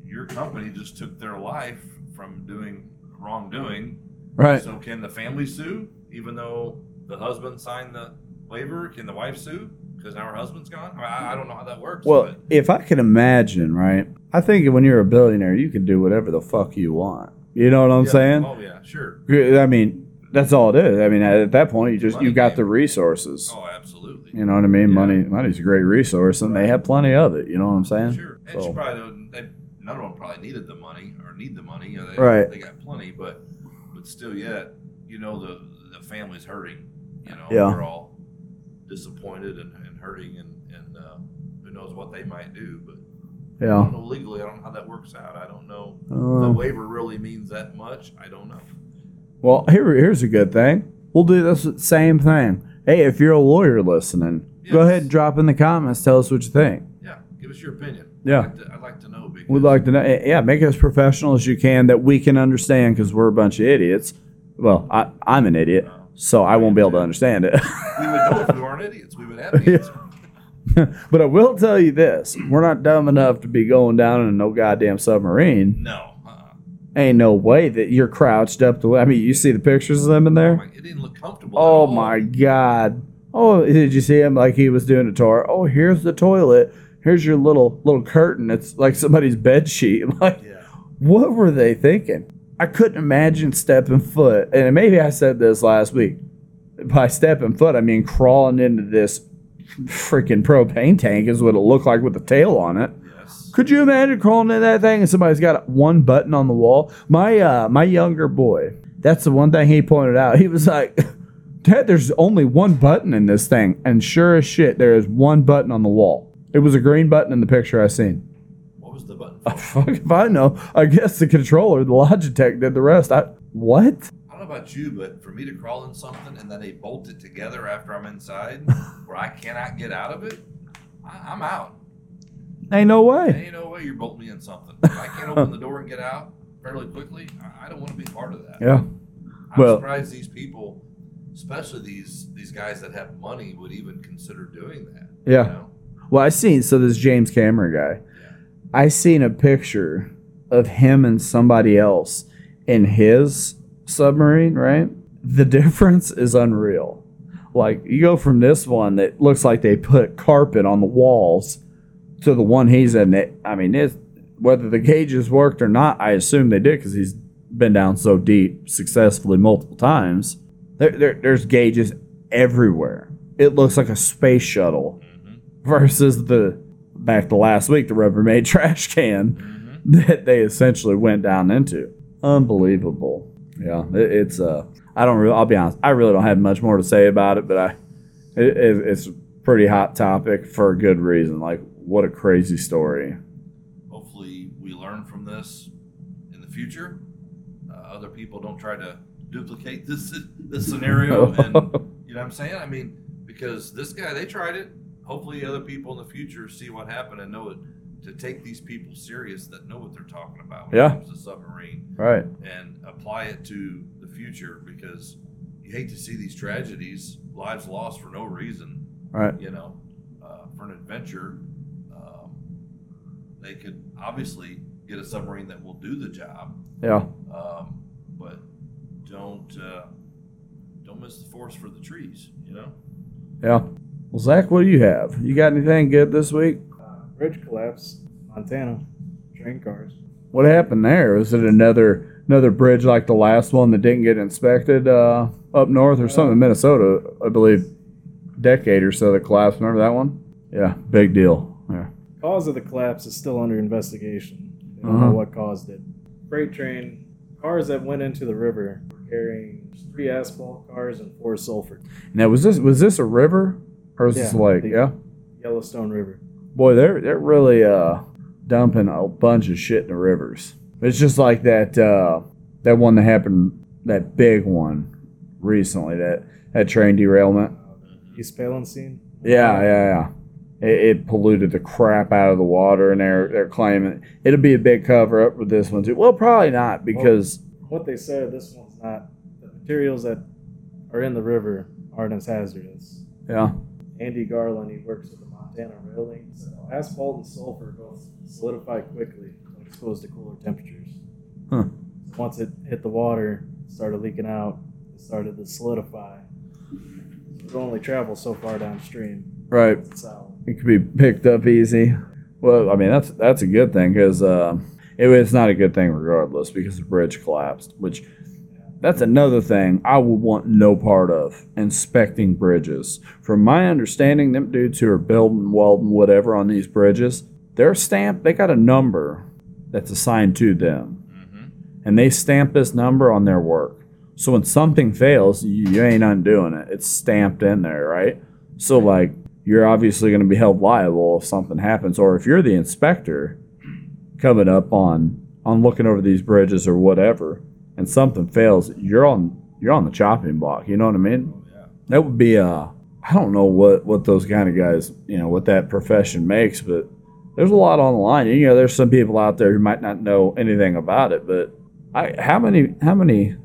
your company just took their life from doing wrongdoing. right. So can the family sue, even though the husband signed the waiver? Can the wife sue because now her husband's gone? I, I don't know how that works. Well, but if I can imagine, right? I think when you're a billionaire, you can do whatever the fuck you want. You know what I'm Yeah. saying? Oh yeah, sure. I mean, that's all it is. I mean, at that point, you just you got game. the resources. Oh, absolutely. You know what I mean? Yeah. Money, money's a great resource, and they have plenty of it. You know what I'm saying? Sure. And So- probably they, none of them probably needed the money or need the money. You know, they, Right. They got plenty, but but still, yet you know the the family's hurting. You know, Yeah. they're all disappointed and, and hurting, and and uh, who knows what they might do. But I Yeah. don't know legally. I don't know how that works out. I don't know. if the Uh, waiver really means that much. I don't know. well, here, here's a good thing. We'll do this same thing. Hey, if you're a lawyer listening, go ahead and drop in the comments. Tell us what you think. Yeah, give us your opinion. Yeah. I'd like to, I'd like to know We'd like to know. eh, Yeah, make it as professional as you can that we can understand because we're a bunch of idiots. Well, I, I'm an idiot, so I won't be able to understand it. we would know if we weren't idiots. We would have the answer. but I will tell you this: we're not dumb enough to be going down in no goddamn submarine. No. Uh-uh. Ain't no way that you're crouched up the. way. I mean, you see the pictures of them in Oh there. my- it didn't look comfortable. Oh my god! Oh, did you see him like he was doing a tour? Oh, here's the toilet. Here's your little little curtain. It's like somebody's bed sheet. Like, Yeah. what were they thinking? I couldn't imagine stepping foot. And maybe I said this last week. By stepping foot, I mean crawling into this freaking propane tank is what it looked like with the tail on it. Yes. Could you imagine crawling into that thing and somebody's got one button on the wall? My uh my younger boy, that's the one thing he pointed out. He was like, Dad, there's only one button in this thing. And sure as shit, there is one button on the wall. It was a green button in the picture I seen. What was the button for? Fuck if I know. I guess the controller, the Logitech did the rest. I what? I don't know about you, but for me to crawl in something and then they bolt it together after I'm inside, where I cannot get out of it, I, I'm out. Ain't no way. ain't no way you're bolting me in something. If I can't open the door and get out fairly quickly, I, I don't want to be part of that. Yeah. I'm Well- surprised these people, especially these these guys that have money, would even consider doing that. Yeah. You know? Well, I seen so this James Cameron guy. Yeah. I seen a picture of him and somebody else in his submarine, right? The difference is unreal. Like you go from this one that looks like they put carpet on the walls to the one he's in. It, I mean, it's, whether the gauges worked or not, I assume they did because he's been down so deep successfully multiple times. There, there, there's gauges everywhere. It looks like a space shuttle Mhm. versus the back to last week the Rubbermaid trash can Mhm. that they essentially went down into. Unbelievable. Yeah, it, it's uh, I don't really. I'll be honest. I really don't have much more to say about it, but I, it, it, it's a pretty hot topic for a good reason. Like, what a crazy story. Hopefully, we learn from this in the future. Uh, other people don't try to duplicate this this scenario, and you know what I'm saying. I mean, because this guy, they tried it. Hopefully, other people in the future see what happened and know it to take these people serious that know what they're talking about when Yeah. it comes to submarine Right. and apply it to the future because you hate to see these tragedies, lives lost for no reason Right. you know, uh, for an adventure, um, they could obviously get a submarine that will do the job, Yeah. um, but don't uh, don't miss the forest for the trees. You know, Yeah. Well, Zach, what do you have? You got anything good this week? Uh, bridge collapse, Montana. train cars. What happened there? Was it another another bridge like the last one that didn't get inspected uh, up north or something in Minnesota? I believe decade or so that collapsed. Remember that one? Yeah, big deal. Yeah. Cause of the collapse is still under investigation. They don't Uh-huh. know what caused it. Freight train cars that went into the river were carrying three asphalt cars and four sulfur. Now was this was this a river or was this like yeah? Yellowstone River. Boy, they're they're really uh dumping a bunch of shit in the rivers. It's just like that uh that one that happened that big one recently that that train derailment. East Palestine. Yeah, yeah, yeah. It, it polluted the crap out of the water, and they're they're claiming it'll be a big cover up with this one too. Well, probably not because What they said, this one's not. The materials that are in the river aren't as hazardous. yeah, Andy Garland, he works with the Montana Rail Link. asphalt and sulfur both solidify quickly when exposed to cooler temperatures. Huh. Once it hit the water, it started leaking out, it started to solidify. It would only travel so far downstream. right. It could be picked up easy. Well, I mean that's that's a good thing because uh, it, it's not a good thing regardless because the bridge collapsed. Which that's another thing I would want no part of inspecting bridges. From my understanding, them dudes who are building, welding, whatever on these bridges, they're stamped. They got a number that's assigned to them, mm-hmm. and they stamp this number on their work. So when something fails, you, you ain't undoing it. It's stamped in there, right? So like you're obviously going to be held liable if something happens, or if you're the inspector coming up on on looking over these bridges or whatever, and something fails, you're on you're on the chopping block. You know what I mean? That would be uh I don't know what what those kind of guys you know what that profession makes, but there's a lot on the line. You know, there's some people out there who might not know anything about it, but I how many how many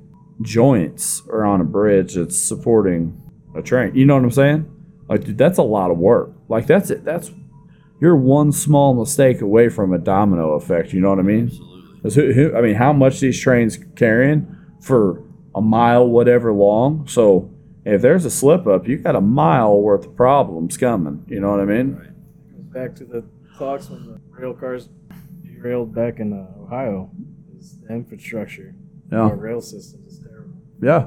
joints are on a bridge that's supporting a train? You know what I'm saying? Like, dude, that's a lot of work. Like, that's it. That's you're one small mistake away from a domino effect. You know what I mean? Absolutely. 'Cause who, who, I mean, how much these trains carrying for a mile, whatever long. So if there's a slip up, you got a mile worth of problems coming. You know what I mean? Goes back to the talks when the rail cars derailed back in uh, Ohio. Is the infrastructure, Yeah. our rail system is terrible. Yeah.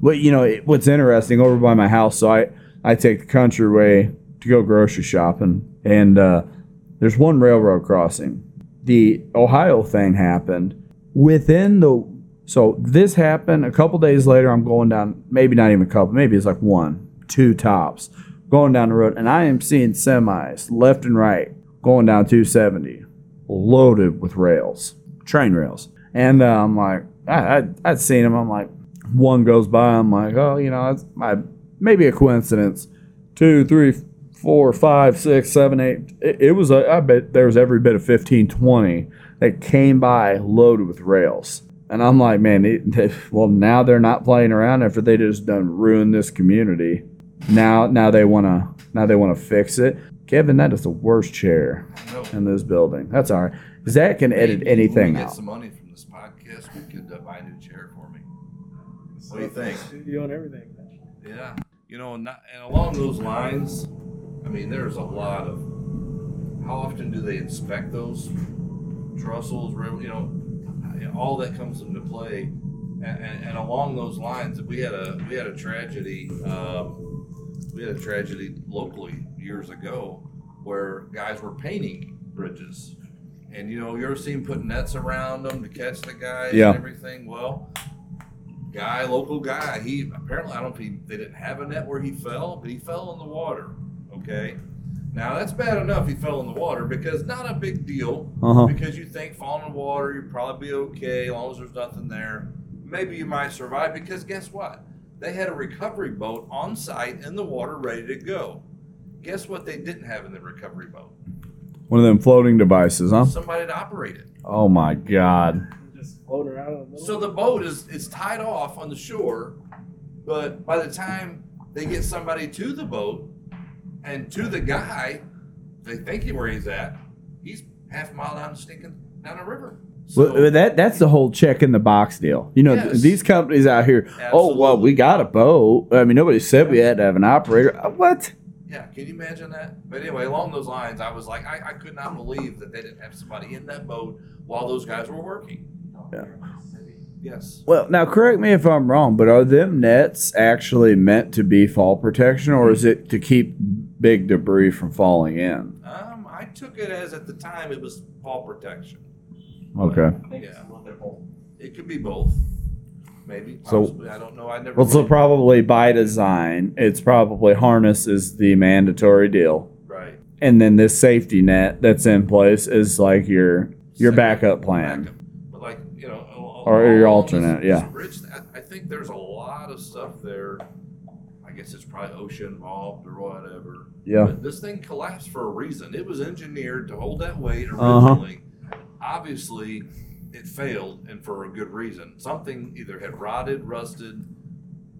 Well, you know it, what's interesting over by my house. So I I take the country way to go grocery shopping, and uh, there's one railroad crossing. The Ohio thing happened within the. So this happened a couple days later. I'm going down, maybe not even a couple, maybe it's like one, two tops, going down the road, and I am seeing semis left and right going down 270, loaded with rails, train rails, and uh, I'm like, I, I I'd seen them. I'm like, one goes by. I'm like, oh, you know, it's my maybe a coincidence. Two, three, four, five, six, seven, eight. It, it was. A, I bet there was every bit of 15, 20 that came by loaded with rails. And I'm like, man, it, they, well, now they're not playing around after they just done ruined this community. Now, now they wanna, now they wanna fix it. Kevin, that is the worst chair No. in this building. That's all right. Zach can edit Maybe anything when we out. get some money from this podcast, we could uh, buy a new chair for me. What do you think? Studio and everything. Yeah, you know, not, and along those lines, I mean, there's a lot of. How often do they inspect those trestles? You know, all that comes into play, and, and, and along those lines, we had a we had a tragedy. Um, we had a tragedy locally years ago where guys were painting bridges. And you know, you ever seen putting nets around them to catch the guys Yeah. and everything? Well, guy, local guy. He apparently I don't know if he they didn't have a net where he fell, but he fell in the water. Okay. Now that's bad enough he fell in the water because not a big deal. Uh-huh. Because you think falling in the water, you'd probably be okay as long as there's nothing there. Maybe you might survive because guess what? They had a recovery boat on site in the water ready to go. Guess what they didn't have in the recovery boat? One of them floating devices, huh? Somebody to operate it. Oh my God. Just floating around in the middle. So the boat is is tied off on the shore, but by the time they get somebody to the boat and to the guy, they think where he's at, he's half a mile down stinking down the river. So, Well, that that's the whole check in the box deal. You know, th- these companies out here. Oh well, we got a boat. I mean, nobody said we had to have an operator. Uh, What? Yeah, can you imagine that? But anyway, along those lines, I was like, I, I could not believe that they didn't have somebody in that boat while those guys were working. Yeah. Yes. Well, now correct me if I'm wrong, but are them nets actually meant to be fall protection, or is it to keep big debris from falling in? Um, I took it as at the time it was fall protection. Okay. I think it's Yeah. a little bit both. It could be both. Maybe. So- Possibly. I don't know. I never. Well, so probably by design, it's probably harness is the mandatory deal, right. and then this safety net that's in place is like your your Second backup plan. backup. But like you know, al- Or your alternate, this- yeah. this bridge, I, I think there's a lot of stuff there. I guess it's probably ocean involved or whatever. Yeah. But this thing collapsed for a reason. It was engineered to hold that weight Uh-huh. originally. Obviously, it failed, and for a good reason. Something either had rotted, rusted,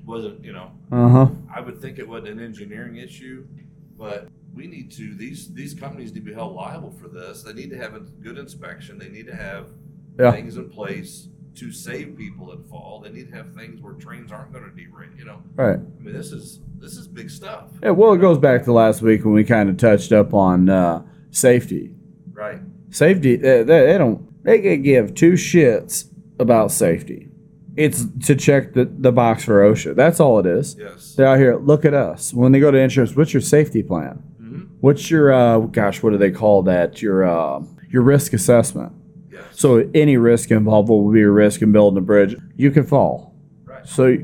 wasn't you know. Uh huh. I would think it wasn't an engineering issue, but we need to these these companies need to be held liable for this. They need to have a good inspection. They need to have Yeah. things in place to save people that fall. They need to have things where trains aren't going to derail. You know, Right. I mean, this is this is big stuff. Yeah. Well, it goes back to last week when we kind of touched up on uh, safety. Right. Safety. They, they, don't. They can give two shits about safety. It's to check the, the box for OSHA. That's all it is. Yes. They're out here. Look at us. When they go to insurance, what's your safety plan? hmm What's your uh, gosh? What do they call that? Your uh, your risk assessment. Yes. So any risk involved will be a risk in building a bridge. You can fall. Right. So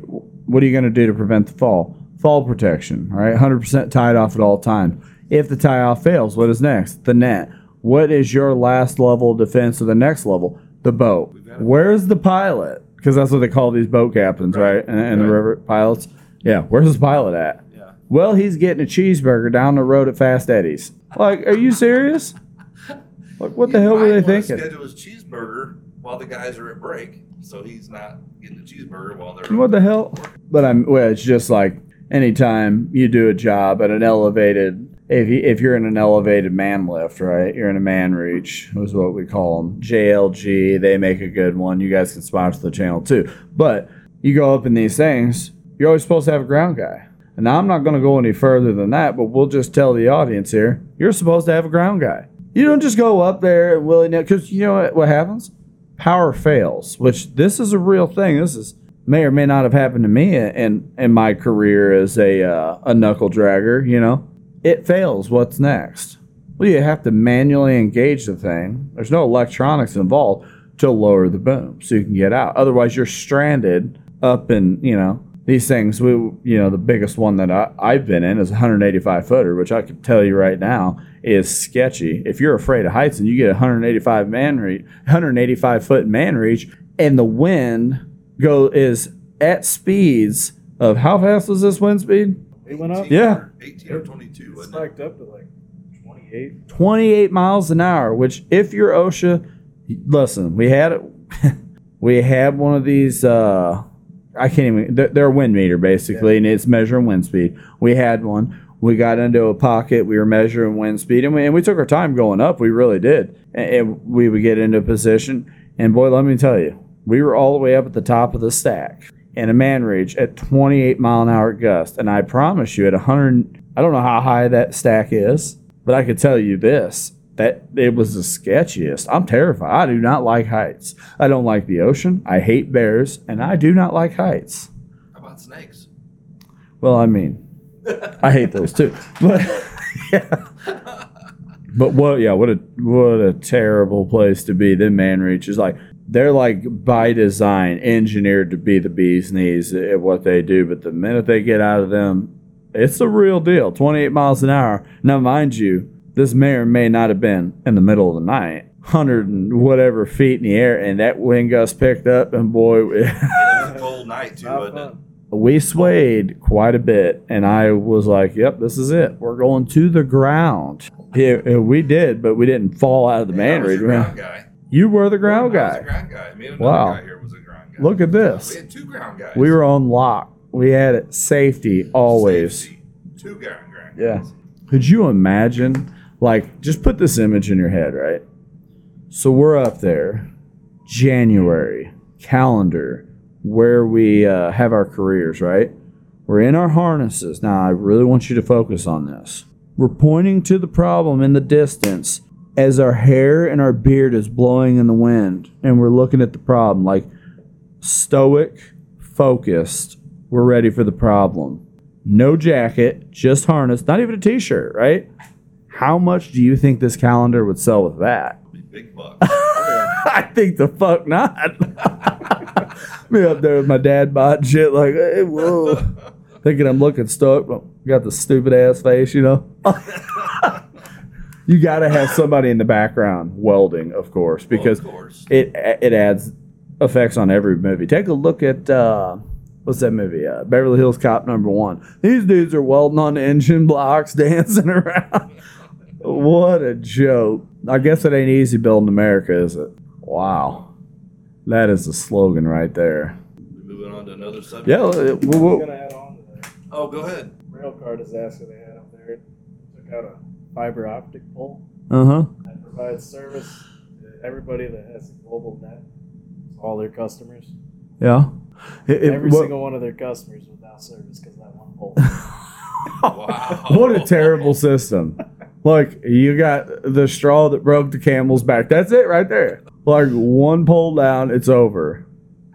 what are you going to do to prevent the fall? Fall protection, right? 100% tied off at all times. If the tie off fails, what is next? The net. What is your last level of defense or the next level? The boat. We've got it. Where's the pilot? Because that's what they call these boat captains, right? Right. And, and the river pilots. Yeah. Where's the pilot at? Yeah. Well, he's getting a cheeseburger down the road at Fast Eddie's. Like, are you serious? Like, what the hell were they thinking? Schedule his cheeseburger while the guys are at break, so he's not getting the cheeseburger while they're. What the hell? But I'm well. It's just like anytime you do a job at an elevated. If you, if you're in an elevated man lift, right? You're in a man reach, is what we call them. JLG. They make a good one. You guys can sponsor the channel too. But you go up in these things. You're always supposed to have a ground guy. And I'm not going to go any further than that, but we'll just tell the audience here: you're supposed to have a ground guy. You don't just go up there willy nilly because you know what, what happens? Power fails, which this is a real thing. This is may or may not have happened to me in in my career as a uh, a knuckle dragger. You know, it fails. What's next? Well, you have to manually engage the thing. There's no electronics involved to lower the boom so you can get out. Otherwise, you're stranded up in you know these things. We you know the biggest one that I, I've been in is a 185 footer, which I can tell you right now is sketchy. If you're afraid of heights and you get a 185 man reach, 185 foot man reach, and the wind go is at speeds of how fast was this wind speed? It went up. Yeah. 18 or 22, It wasn't it? spiked up to like 28. 28 miles an hour. Which if you're OSHA, listen, we had it. we had one of these. Uh, I can't even. They're, they're a wind meter basically, and it's measuring wind speed. We had one. We got into a pocket. We were measuring wind speed, and we, and we took our time going up. We really did. And, and we would get into a position, and boy, let me tell you, we were all the way up at the top of the stack in a man reach at 28 mile an hour gust. And I promise you, at 100, I don't know how high that stack is, but I could tell you this that it was the sketchiest. I'm terrified. I do not like heights. I don't like the ocean. I hate bears, and I do not like heights. How about snakes? Well, I mean, I hate those too. But yeah. But what? Yeah, what a what a terrible place to be. The man reach is like they're like by design engineered to be the bee's knees at what they do. But the minute they get out of them, it's a real deal. Twenty eight miles an hour. Now, mind you, this may or may not have been in the middle of the night. Hundred and whatever feet in the air, and that wind gust picked up, and boy, It was a cold night too, Not wasn't it? we swayed quite a bit and i was like yep this is it we're going to the ground yeah, yeah, we did but we didn't fall out of the Yeah, man I was reach the ground guy. you were the ground the guy ground guy. Me and Wow. guy here was a ground guy. look at this. We had two ground guys. we were on lock we had it safety always Safety. Two ground ground yeah guys. could you imagine like just put this image in your head right so we're up there january calendar where we uh, have our careers right We're in our harnesses. Now, I really want you to focus on this. We're pointing to the problem in the distance as our hair and our beard is blowing in the wind, and we're looking at the problem like stoic, focused. We're ready for the problem. No jacket, just harness, not even a t shirt, right? How much do you think this calendar would sell with that? Big bucks. I think the fuck not. Me up there with my dad bought shit like, hey, whoa. Thinking I'm looking stoic, but got the stupid ass face, you know? You got to have somebody in the background welding, of course, because well, of course. it it adds effects on every movie. Take a look at uh, what's that movie? Uh, Beverly Hills Cop number one. These dudes are welding on the engine blocks, dancing around. what a joke! I guess it ain't easy building America, is it? Wow, that is the slogan right there. Moving on to another subject. Yeah, uh, I'm whoa, whoa. gonna add on to that. Oh, go ahead. Rail car disaster they had up there. Took out a fiber optic pole uh huh. that provides service to everybody that has a global net. All their customers. Yeah. It- it- Every what- single one of their customers without service because that one pole. Wow. what a terrible system. Like you got the straw that broke the camel's back. That's it right there. Like one pole down, it's over.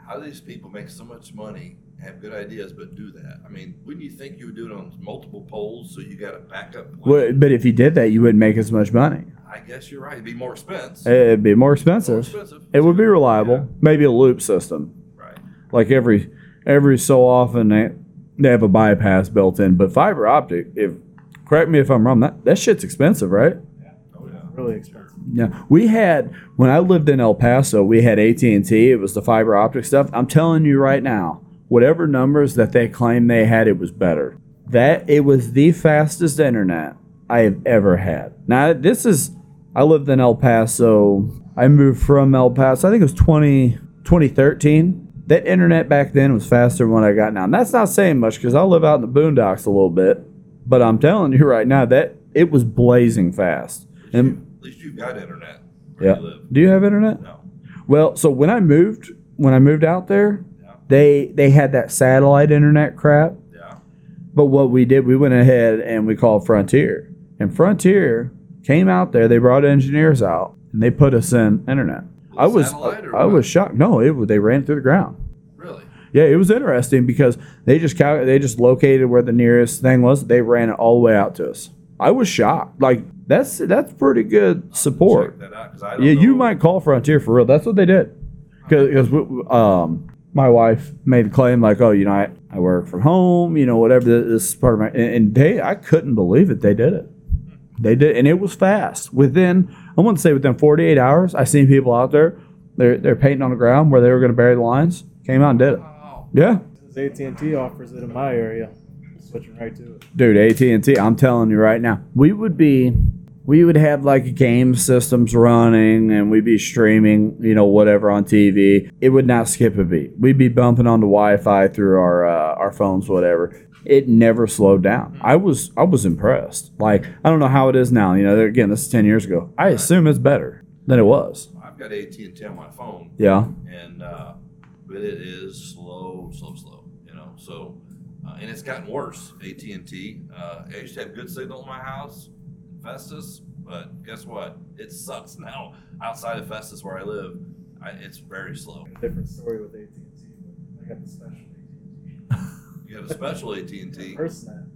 How do these people make so much money, have good ideas, but do that? I mean, wouldn't you think you would do it on multiple poles so you got a backup plan? Well, but if you did that, you wouldn't make as much money. I guess you're right. It'd be more expensive. It'd be more More expensive. expensive. It would be reliable. Yeah, Maybe a loop system. right. Like every every so often they they have a bypass built in. But fiber optic, if correct me if I'm wrong, that, that shit's expensive, right? Yeah. Oh yeah. really expensive. Yeah, we had when I lived in El Paso, we had AT and T. It was the fiber optic stuff. I'm telling you right now, whatever numbers that they claimed they had, it was better. That it was the fastest internet I have ever had. Now this is, I lived in El Paso. I moved from El Paso. I think it was 20, 2013. That internet back then was faster than what I got now. And that's not saying much because I live out in the boondocks a little bit. But I'm telling you right now that it was blazing fast. And at least you've got internet where yeah. you live. Do you have internet? No. Well, so when I moved, when I moved out there. They they had that satellite internet crap. Yeah. But what we did, we went ahead and we called Frontier, and Frontier came out there. They brought engineers out and they put us in internet. I was I was shocked. No, it they ran through the ground. Really? Yeah, it was interesting because they just cal- they just located where the nearest thing was. They ran it all the way out to us. I was shocked. Like that's that's pretty good support. Out because I don't Yeah, you might call Frontier for real. That's what they did. Because um, my wife made the claim like, oh, you know, I, I work from home, you know, whatever. This is part of my and, and they, I couldn't believe it. They did it. They did, and it was fast. Within, I want to say within 48 hours, I seen people out there. They're they're painting on the ground where they were going to bury the lines. Came out and did it. Wow. Yeah, As AT&T offers it in my area, switching right to it. dude at and T. I'm telling you right now we would be we would have like game systems running and we'd be streaming you know whatever on tv it would not skip a beat. We'd be bumping onto wi-fi through our uh, our phones whatever. It never slowed down. I was i was impressed. Like i don't know how it is now. You know again this is 10 years ago. I assume it's better than it was. I've got AT and T on my phone, yeah. And uh, but it is slow, slow, slow. You know, so uh, and it's gotten worse. AT and T. Uh, I used to have good signal in my house, Festus, but guess what? It sucks now. Outside of Festus, where I live, I, it's very slow. Different story with AT&T, but got the special AT&T. You have a special AT and T. FirstNet.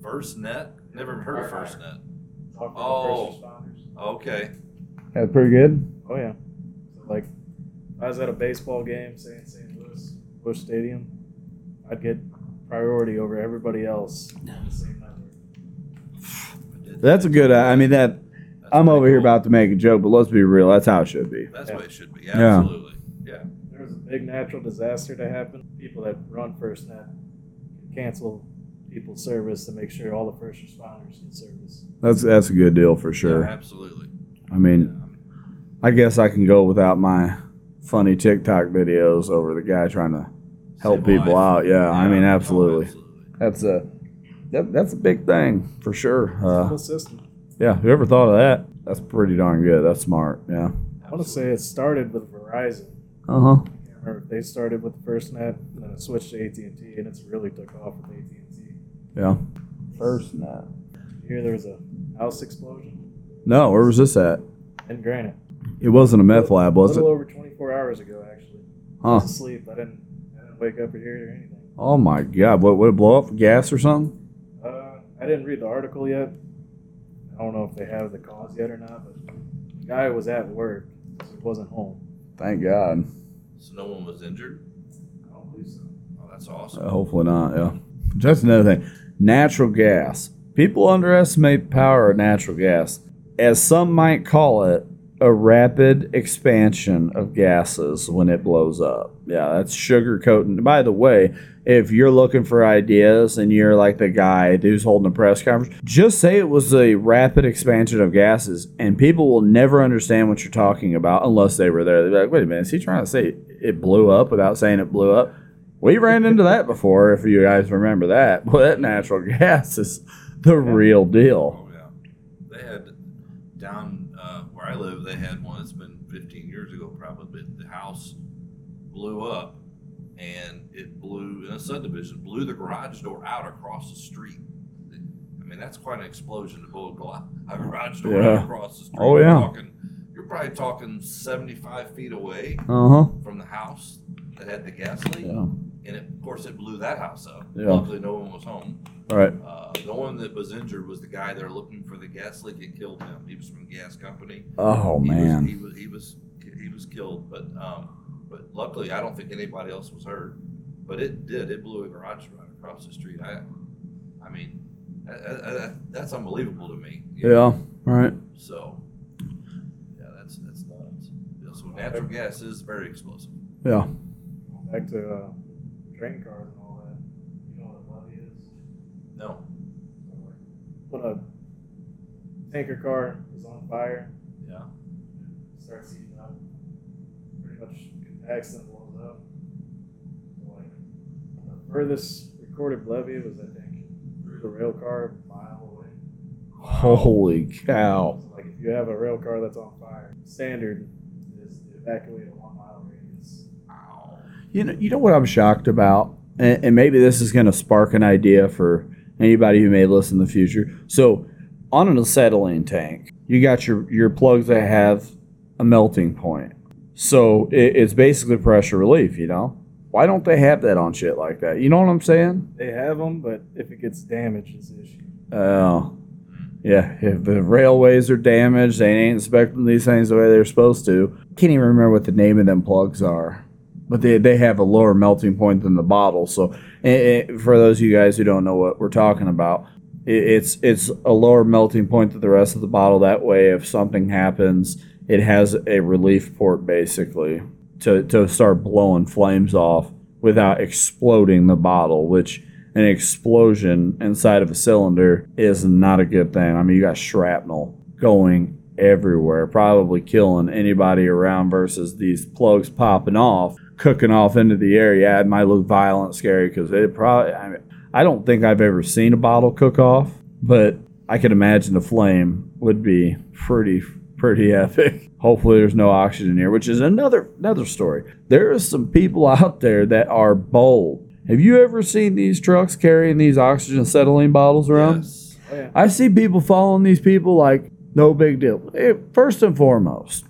FirstNet. Never heard of FirstNet. Talk to Oh. first responders. Okay. that's pretty good Oh yeah. So like, I was at a baseball game, say in St. Louis, Busch Stadium, I'd get priority over everybody else on the same network. That's a good i mean that That's i'm pretty over here about to make a joke but let's be real that's how it should be That's Yeah. what it should be. Yeah. Absolutely. Yeah. There was a big natural disaster to happen. People that run first FirstNet cancel people's service to make sure all the first responders get service. that's that's a good deal for sure Yeah, absolutely. i mean I guess I can go without my funny TikTok videos over the guy trying to help Save people life. out. Yeah, I mean, Oh, absolutely. absolutely. That's a that, that's a big thing for sure. Uh, Whole system. yeah, whoever thought of that? That's pretty darn good. That's smart. Yeah. I want to say it started with Verizon. Uh huh. I remember they started with FirstNet and then it switched to AT and T, and it's really took off with AT and T. Yeah. First net. Here there was a house explosion No, where was this at? in Granite. It wasn't a meth lab, was it? A little over 24 hours ago, actually. I Huh. was asleep. I didn't, I didn't wake up or hear it or anything. Oh my god! What would it blow up? Gas or something? I didn't read the article yet. I don't know if they have the cause yet or not, but the guy was at work, so he wasn't home. Thank God. So no one was injured. I don't believe so. Oh, that's awesome. Uh, hopefully not. Yeah. Just another thing. Natural gas. People underestimate the power of natural gas, as some might call it. A rapid expansion of gases when it blows up. Yeah, that's sugar coating. By the way, if you're looking for ideas and you're like the guy who's holding a press conference, just say it was a rapid expansion of gases, and people will never understand what you're talking about unless they were there. They'll be like, wait a minute, is he trying to say it blew up without saying it blew up? We ran into that before, if you guys remember that. Well, that natural gas is the real deal. Oh yeah, they had down uh, where I live. They had one that's been 15 years ago, probably. But the house blew up, and it blew in a subdivision, blew the garage door out across the street. I mean, that's quite an explosion to blow a garage door Yeah. out across the street. Oh, You're yeah. talking, you're probably talking 75 feet away Uh huh. from the house that had the gas leak, Yeah. and it, of course, it blew that house up. Yeah. Luckily, no one was home. All right. Uh, the one that was injured was the guy there looking for the gas leak. It killed him. He was from the gas company. Oh He man. was, he was he was he was killed. But um, but luckily, I don't think anybody else was hurt. But it did. It blew a garage right across the street. I, I mean, that, that- that- that's unbelievable to me. Yeah. know? All right. So, yeah, that's that's nuts. Yeah, so natural gas is very explosive. Yeah. Back to uh, train cars and all that. You know what a BLEVE is? No. When a tanker car is on fire, Yeah. starts heating up, pretty much accident blows up. Like, the furthest recorded BLEVE was, I think, the rail car a mile away. Holy cow. So, like, if you have a rail car that's on fire, standard is to evacuate a one mile radius. Wow. You know, you know what I'm shocked about, and, and maybe this is going to spark an idea for anybody who may listen in the future. So, on an acetylene tank, you got your your plugs that have a melting point. So it, it's basically pressure relief. You know, why don't they have that on shit like that? You know what I'm saying? They have them, but if it gets damaged, it's the issue. Oh, yeah. If the railways are damaged, they ain't inspecting these things the way they're supposed to. Can't even remember what the name of them plugs are, but they they have a lower melting point than the bottle. So, eh, eh, for those of you guys who don't know what we're talking about, i- it's it's a lower melting point than the rest of the bottle. That way, if something happens, it has a relief port basically to to start blowing flames off without exploding the bottle, which an explosion inside of a cylinder is not a good thing. I mean, you got shrapnel going everywhere, probably killing anybody around versus these plugs popping off, cooking off into the air. Yeah, it might look violent, scary because it probably, I mean, I don't think I've ever seen a bottle cook off, but I could imagine the flame would be pretty, pretty epic. Hopefully, there's no oxygen here, which is another another story. There are some people out there that are bold. Have you ever seen these trucks carrying these oxygen acetylene bottles around? Yes. Oh yeah. I see people following these people like no big deal. Eh, First and foremost,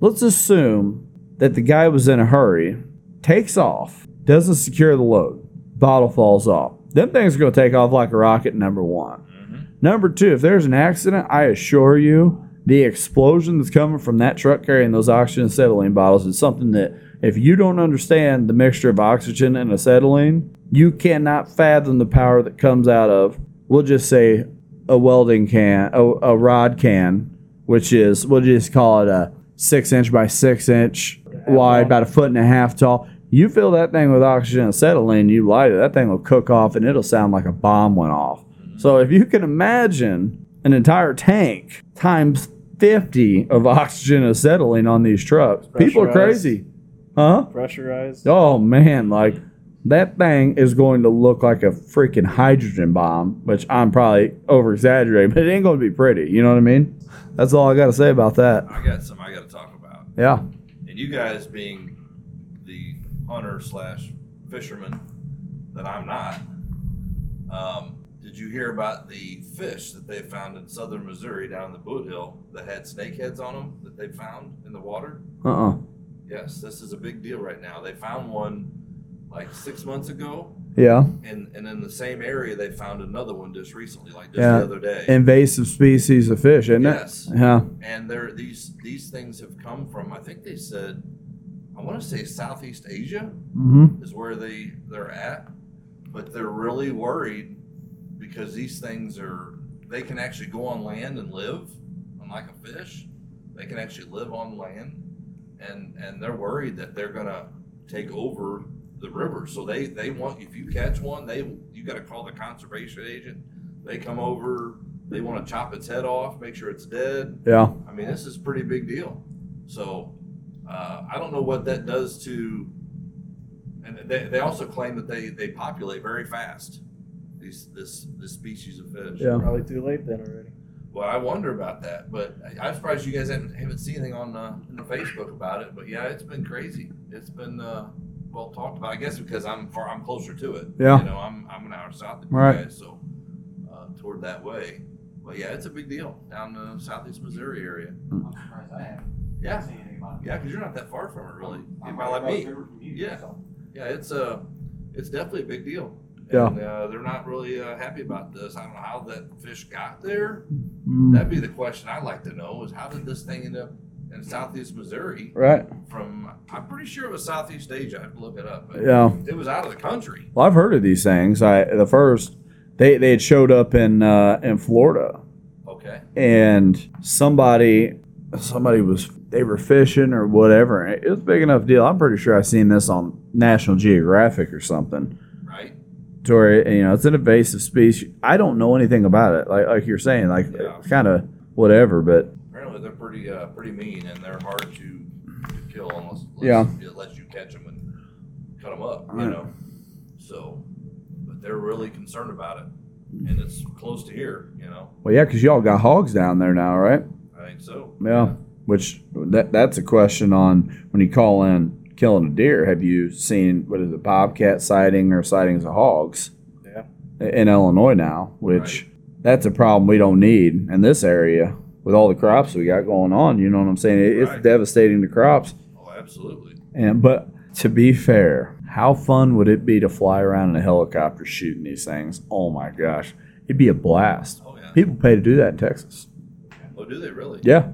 let's assume that the guy was in a hurry, takes off, doesn't secure the load, bottle falls off. Them things are going to take off like a rocket, number one. Mhm. Number two, if there's an accident, I assure you the explosion that's coming from that truck carrying those oxygen acetylene bottles is something that if you don't understand the mixture of oxygen and acetylene, you cannot fathom the power that comes out of, we'll just say, a welding can, a, a rod can, which is, we'll just call it a six inch by six inch wide, about a foot and a half tall. You fill that thing with oxygen acetylene, you light it, that thing will cook off and it'll sound like a bomb went off. So if you can imagine an entire tank times 50 of oxygen and acetylene on these trucks, people are crazy. Huh? Pressurized. Oh man, like that thing is going to look like a freaking hydrogen bomb, which I'm probably over exaggerating, but it ain't going to be pretty. You know what I mean? That's all I got to say about that. I got some I got to talk about. Yeah. And you guys being the hunter slash fisherman that I'm not. Um, did you hear about the fish that they found in southern Missouri down in the Bootheel that had snake heads on them that they found in the water? Uh uh Yes, this is a big deal right now. They found one like six months ago, Yeah. and and in the same area they found another one just recently, like just Yeah. the other day. Invasive species of fish, isn't yes, it? Yeah. and they're these these things have come from. I think they said, I want to say Southeast Asia Mm-hmm. is where they they're at, but they're really worried because these things are they can actually go on land and live, unlike a fish. They can actually live on land, and and they're worried that they're gonna take over the river. So they they want if you catch one, they you got to call the conservation agent. They come over. They want to chop its head off, make sure it's dead. Yeah. I mean, this is a pretty big deal. So uh, I don't know what that does to. And they, they also claim that they, they populate very fast. These this this species of fish. Yeah. Probably too late then already. Well, I wonder about that, but I, I'm surprised you guys haven't, haven't seen anything on uh, in the Facebook about it. But yeah, it's been crazy. It's been uh, well talked about. I guess because I'm far I'm closer to it. Yeah. You know, I'm I'm an hour south of you Right. guys, so uh, toward that way. But yeah, it's a big deal down the southeast Missouri area. I'm surprised I haven't Yeah. seen anybody. Yeah, because you're not that far from it, really. I'm About like right me. across the river from you, Yeah. so. Yeah, it's uh, it's definitely a big deal. Yeah. And, uh, they're not really uh, happy about this. I don't know how that fish got there. Mm. That'd be the question I'd like to know: is how did this thing end up in southeast Missouri? Right. From I'm pretty sure it was Southeast Asia. I have to look it up. But Yeah. it was out of the country. Well, I've heard of these things. I the first they they had showed up in uh, in Florida, Okay. and somebody somebody was they were fishing or whatever. It was a big enough deal. I'm pretty sure I've seen this on National Geographic or something. Right. To you know it's an invasive species. I don't know anything about it. Like like you're saying, like Yeah. kind of whatever. But Apparently they're pretty uh, pretty mean and they're hard to, to kill unless, unless Yeah. unless you catch them and cut them up. You Right. know. So, but they're really concerned about it, and it's close to here. You know. well, yeah, because y'all got hogs down there now, right? I think so. Yeah. Which that that's a question on when you call in killing a deer. Have you seen what is it, bobcat sighting or sightings of hogs Yeah. in Illinois now? Which that's a problem we don't need in this area with all the crops we got going on. You know what I'm saying? It, it's devastating to crops. Oh, absolutely. And but to be fair, how fun would it be to fly around in a helicopter shooting these things? Oh my gosh, it'd be a blast. Oh yeah. People pay to do that in Texas. Oh, do they really? Yeah,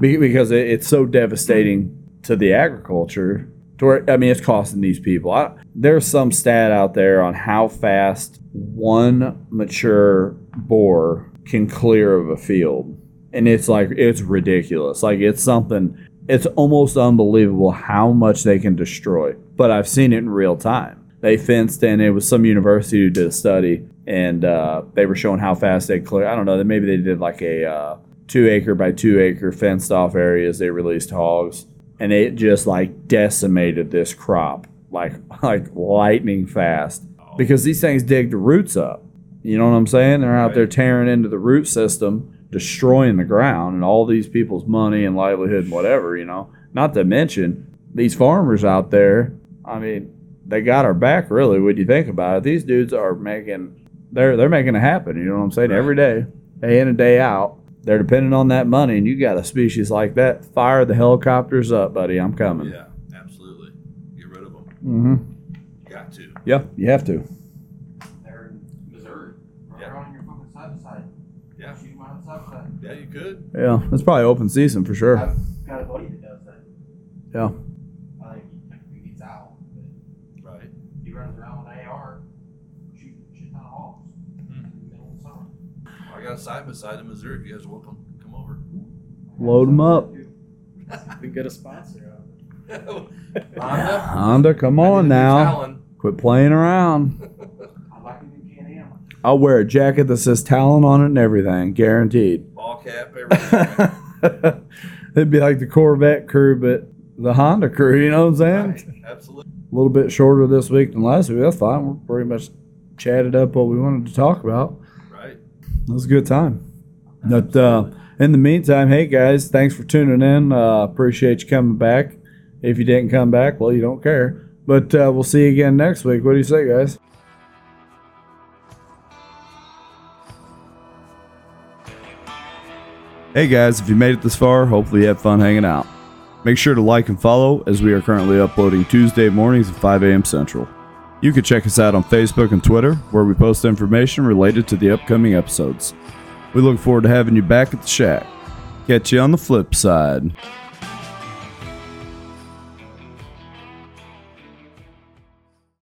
Be- because it- it's so devastating to the agriculture. To where, I mean, it's costing these people. I, there's some stat out there on how fast one mature boar can clear of a field, and it's like it's ridiculous. Like it's something. It's almost unbelievable how much they can destroy. But I've seen it in real time. They fenced in. It was some university who did a study, and uh, they were showing how fast they clear. I don't know. Maybe they did like a uh, two acre by two acre fenced off areas. They released hogs, and it just like decimated this crop like like lightning fast because these things dig the roots up. You know what I'm saying? They're out there tearing into the root system, destroying the ground, and all these people's money and livelihood and whatever. You know, not to mention these farmers out there. I mean, they got our back really. When you think about it, these dudes are making they're they're making it happen. You know what I'm saying? Right. Every day, day in and day out, they're depending on that money. And you got a species like that, fire the helicopters up, buddy. I'm coming. Yeah, absolutely. Get rid of them. Mm-hmm. Got to. Yeah, you have to. They're in Missouri. Right Yeah. on your fucking side to side. Yeah. Shoot 'em on the side side. Yeah, you could. Yeah, it's probably open season for sure. I've got a buddy that does that. Yeah. I think he, he gets out, but Right. he runs around with an AR, shooting a shit ton of hogs Hmm. in the middle of the summer. I got a side by side in Missouri. If you guys want to come over. Load them up. We get a sponsor out of it. Honda. Honda, come I need a on now. Talon. Quit playing around. I like a new Can Am. I'll wear a jacket that says Talon on it and everything, guaranteed. Ball cap, everything. It'd be like the Corvette crew, but the Honda crew, you know what I'm saying? right. Absolutely. A little bit shorter this week than last week. That's fine. We're pretty much chatted up what we wanted to talk about. It was a good time. But uh, in the meantime, hey guys, thanks for tuning in. Uh, appreciate you coming back. If you didn't come back, well, you don't care. But uh, we'll see you again next week. What do you say, guys? Hey guys, if you made it this far, hopefully you had fun hanging out. Make sure to like and follow as we are currently uploading Tuesday mornings at 5 a.m. Central. You can check us out on Facebook and Twitter, where we post information related to the upcoming episodes. We look forward to having you back at the shack. Catch you on the flip side.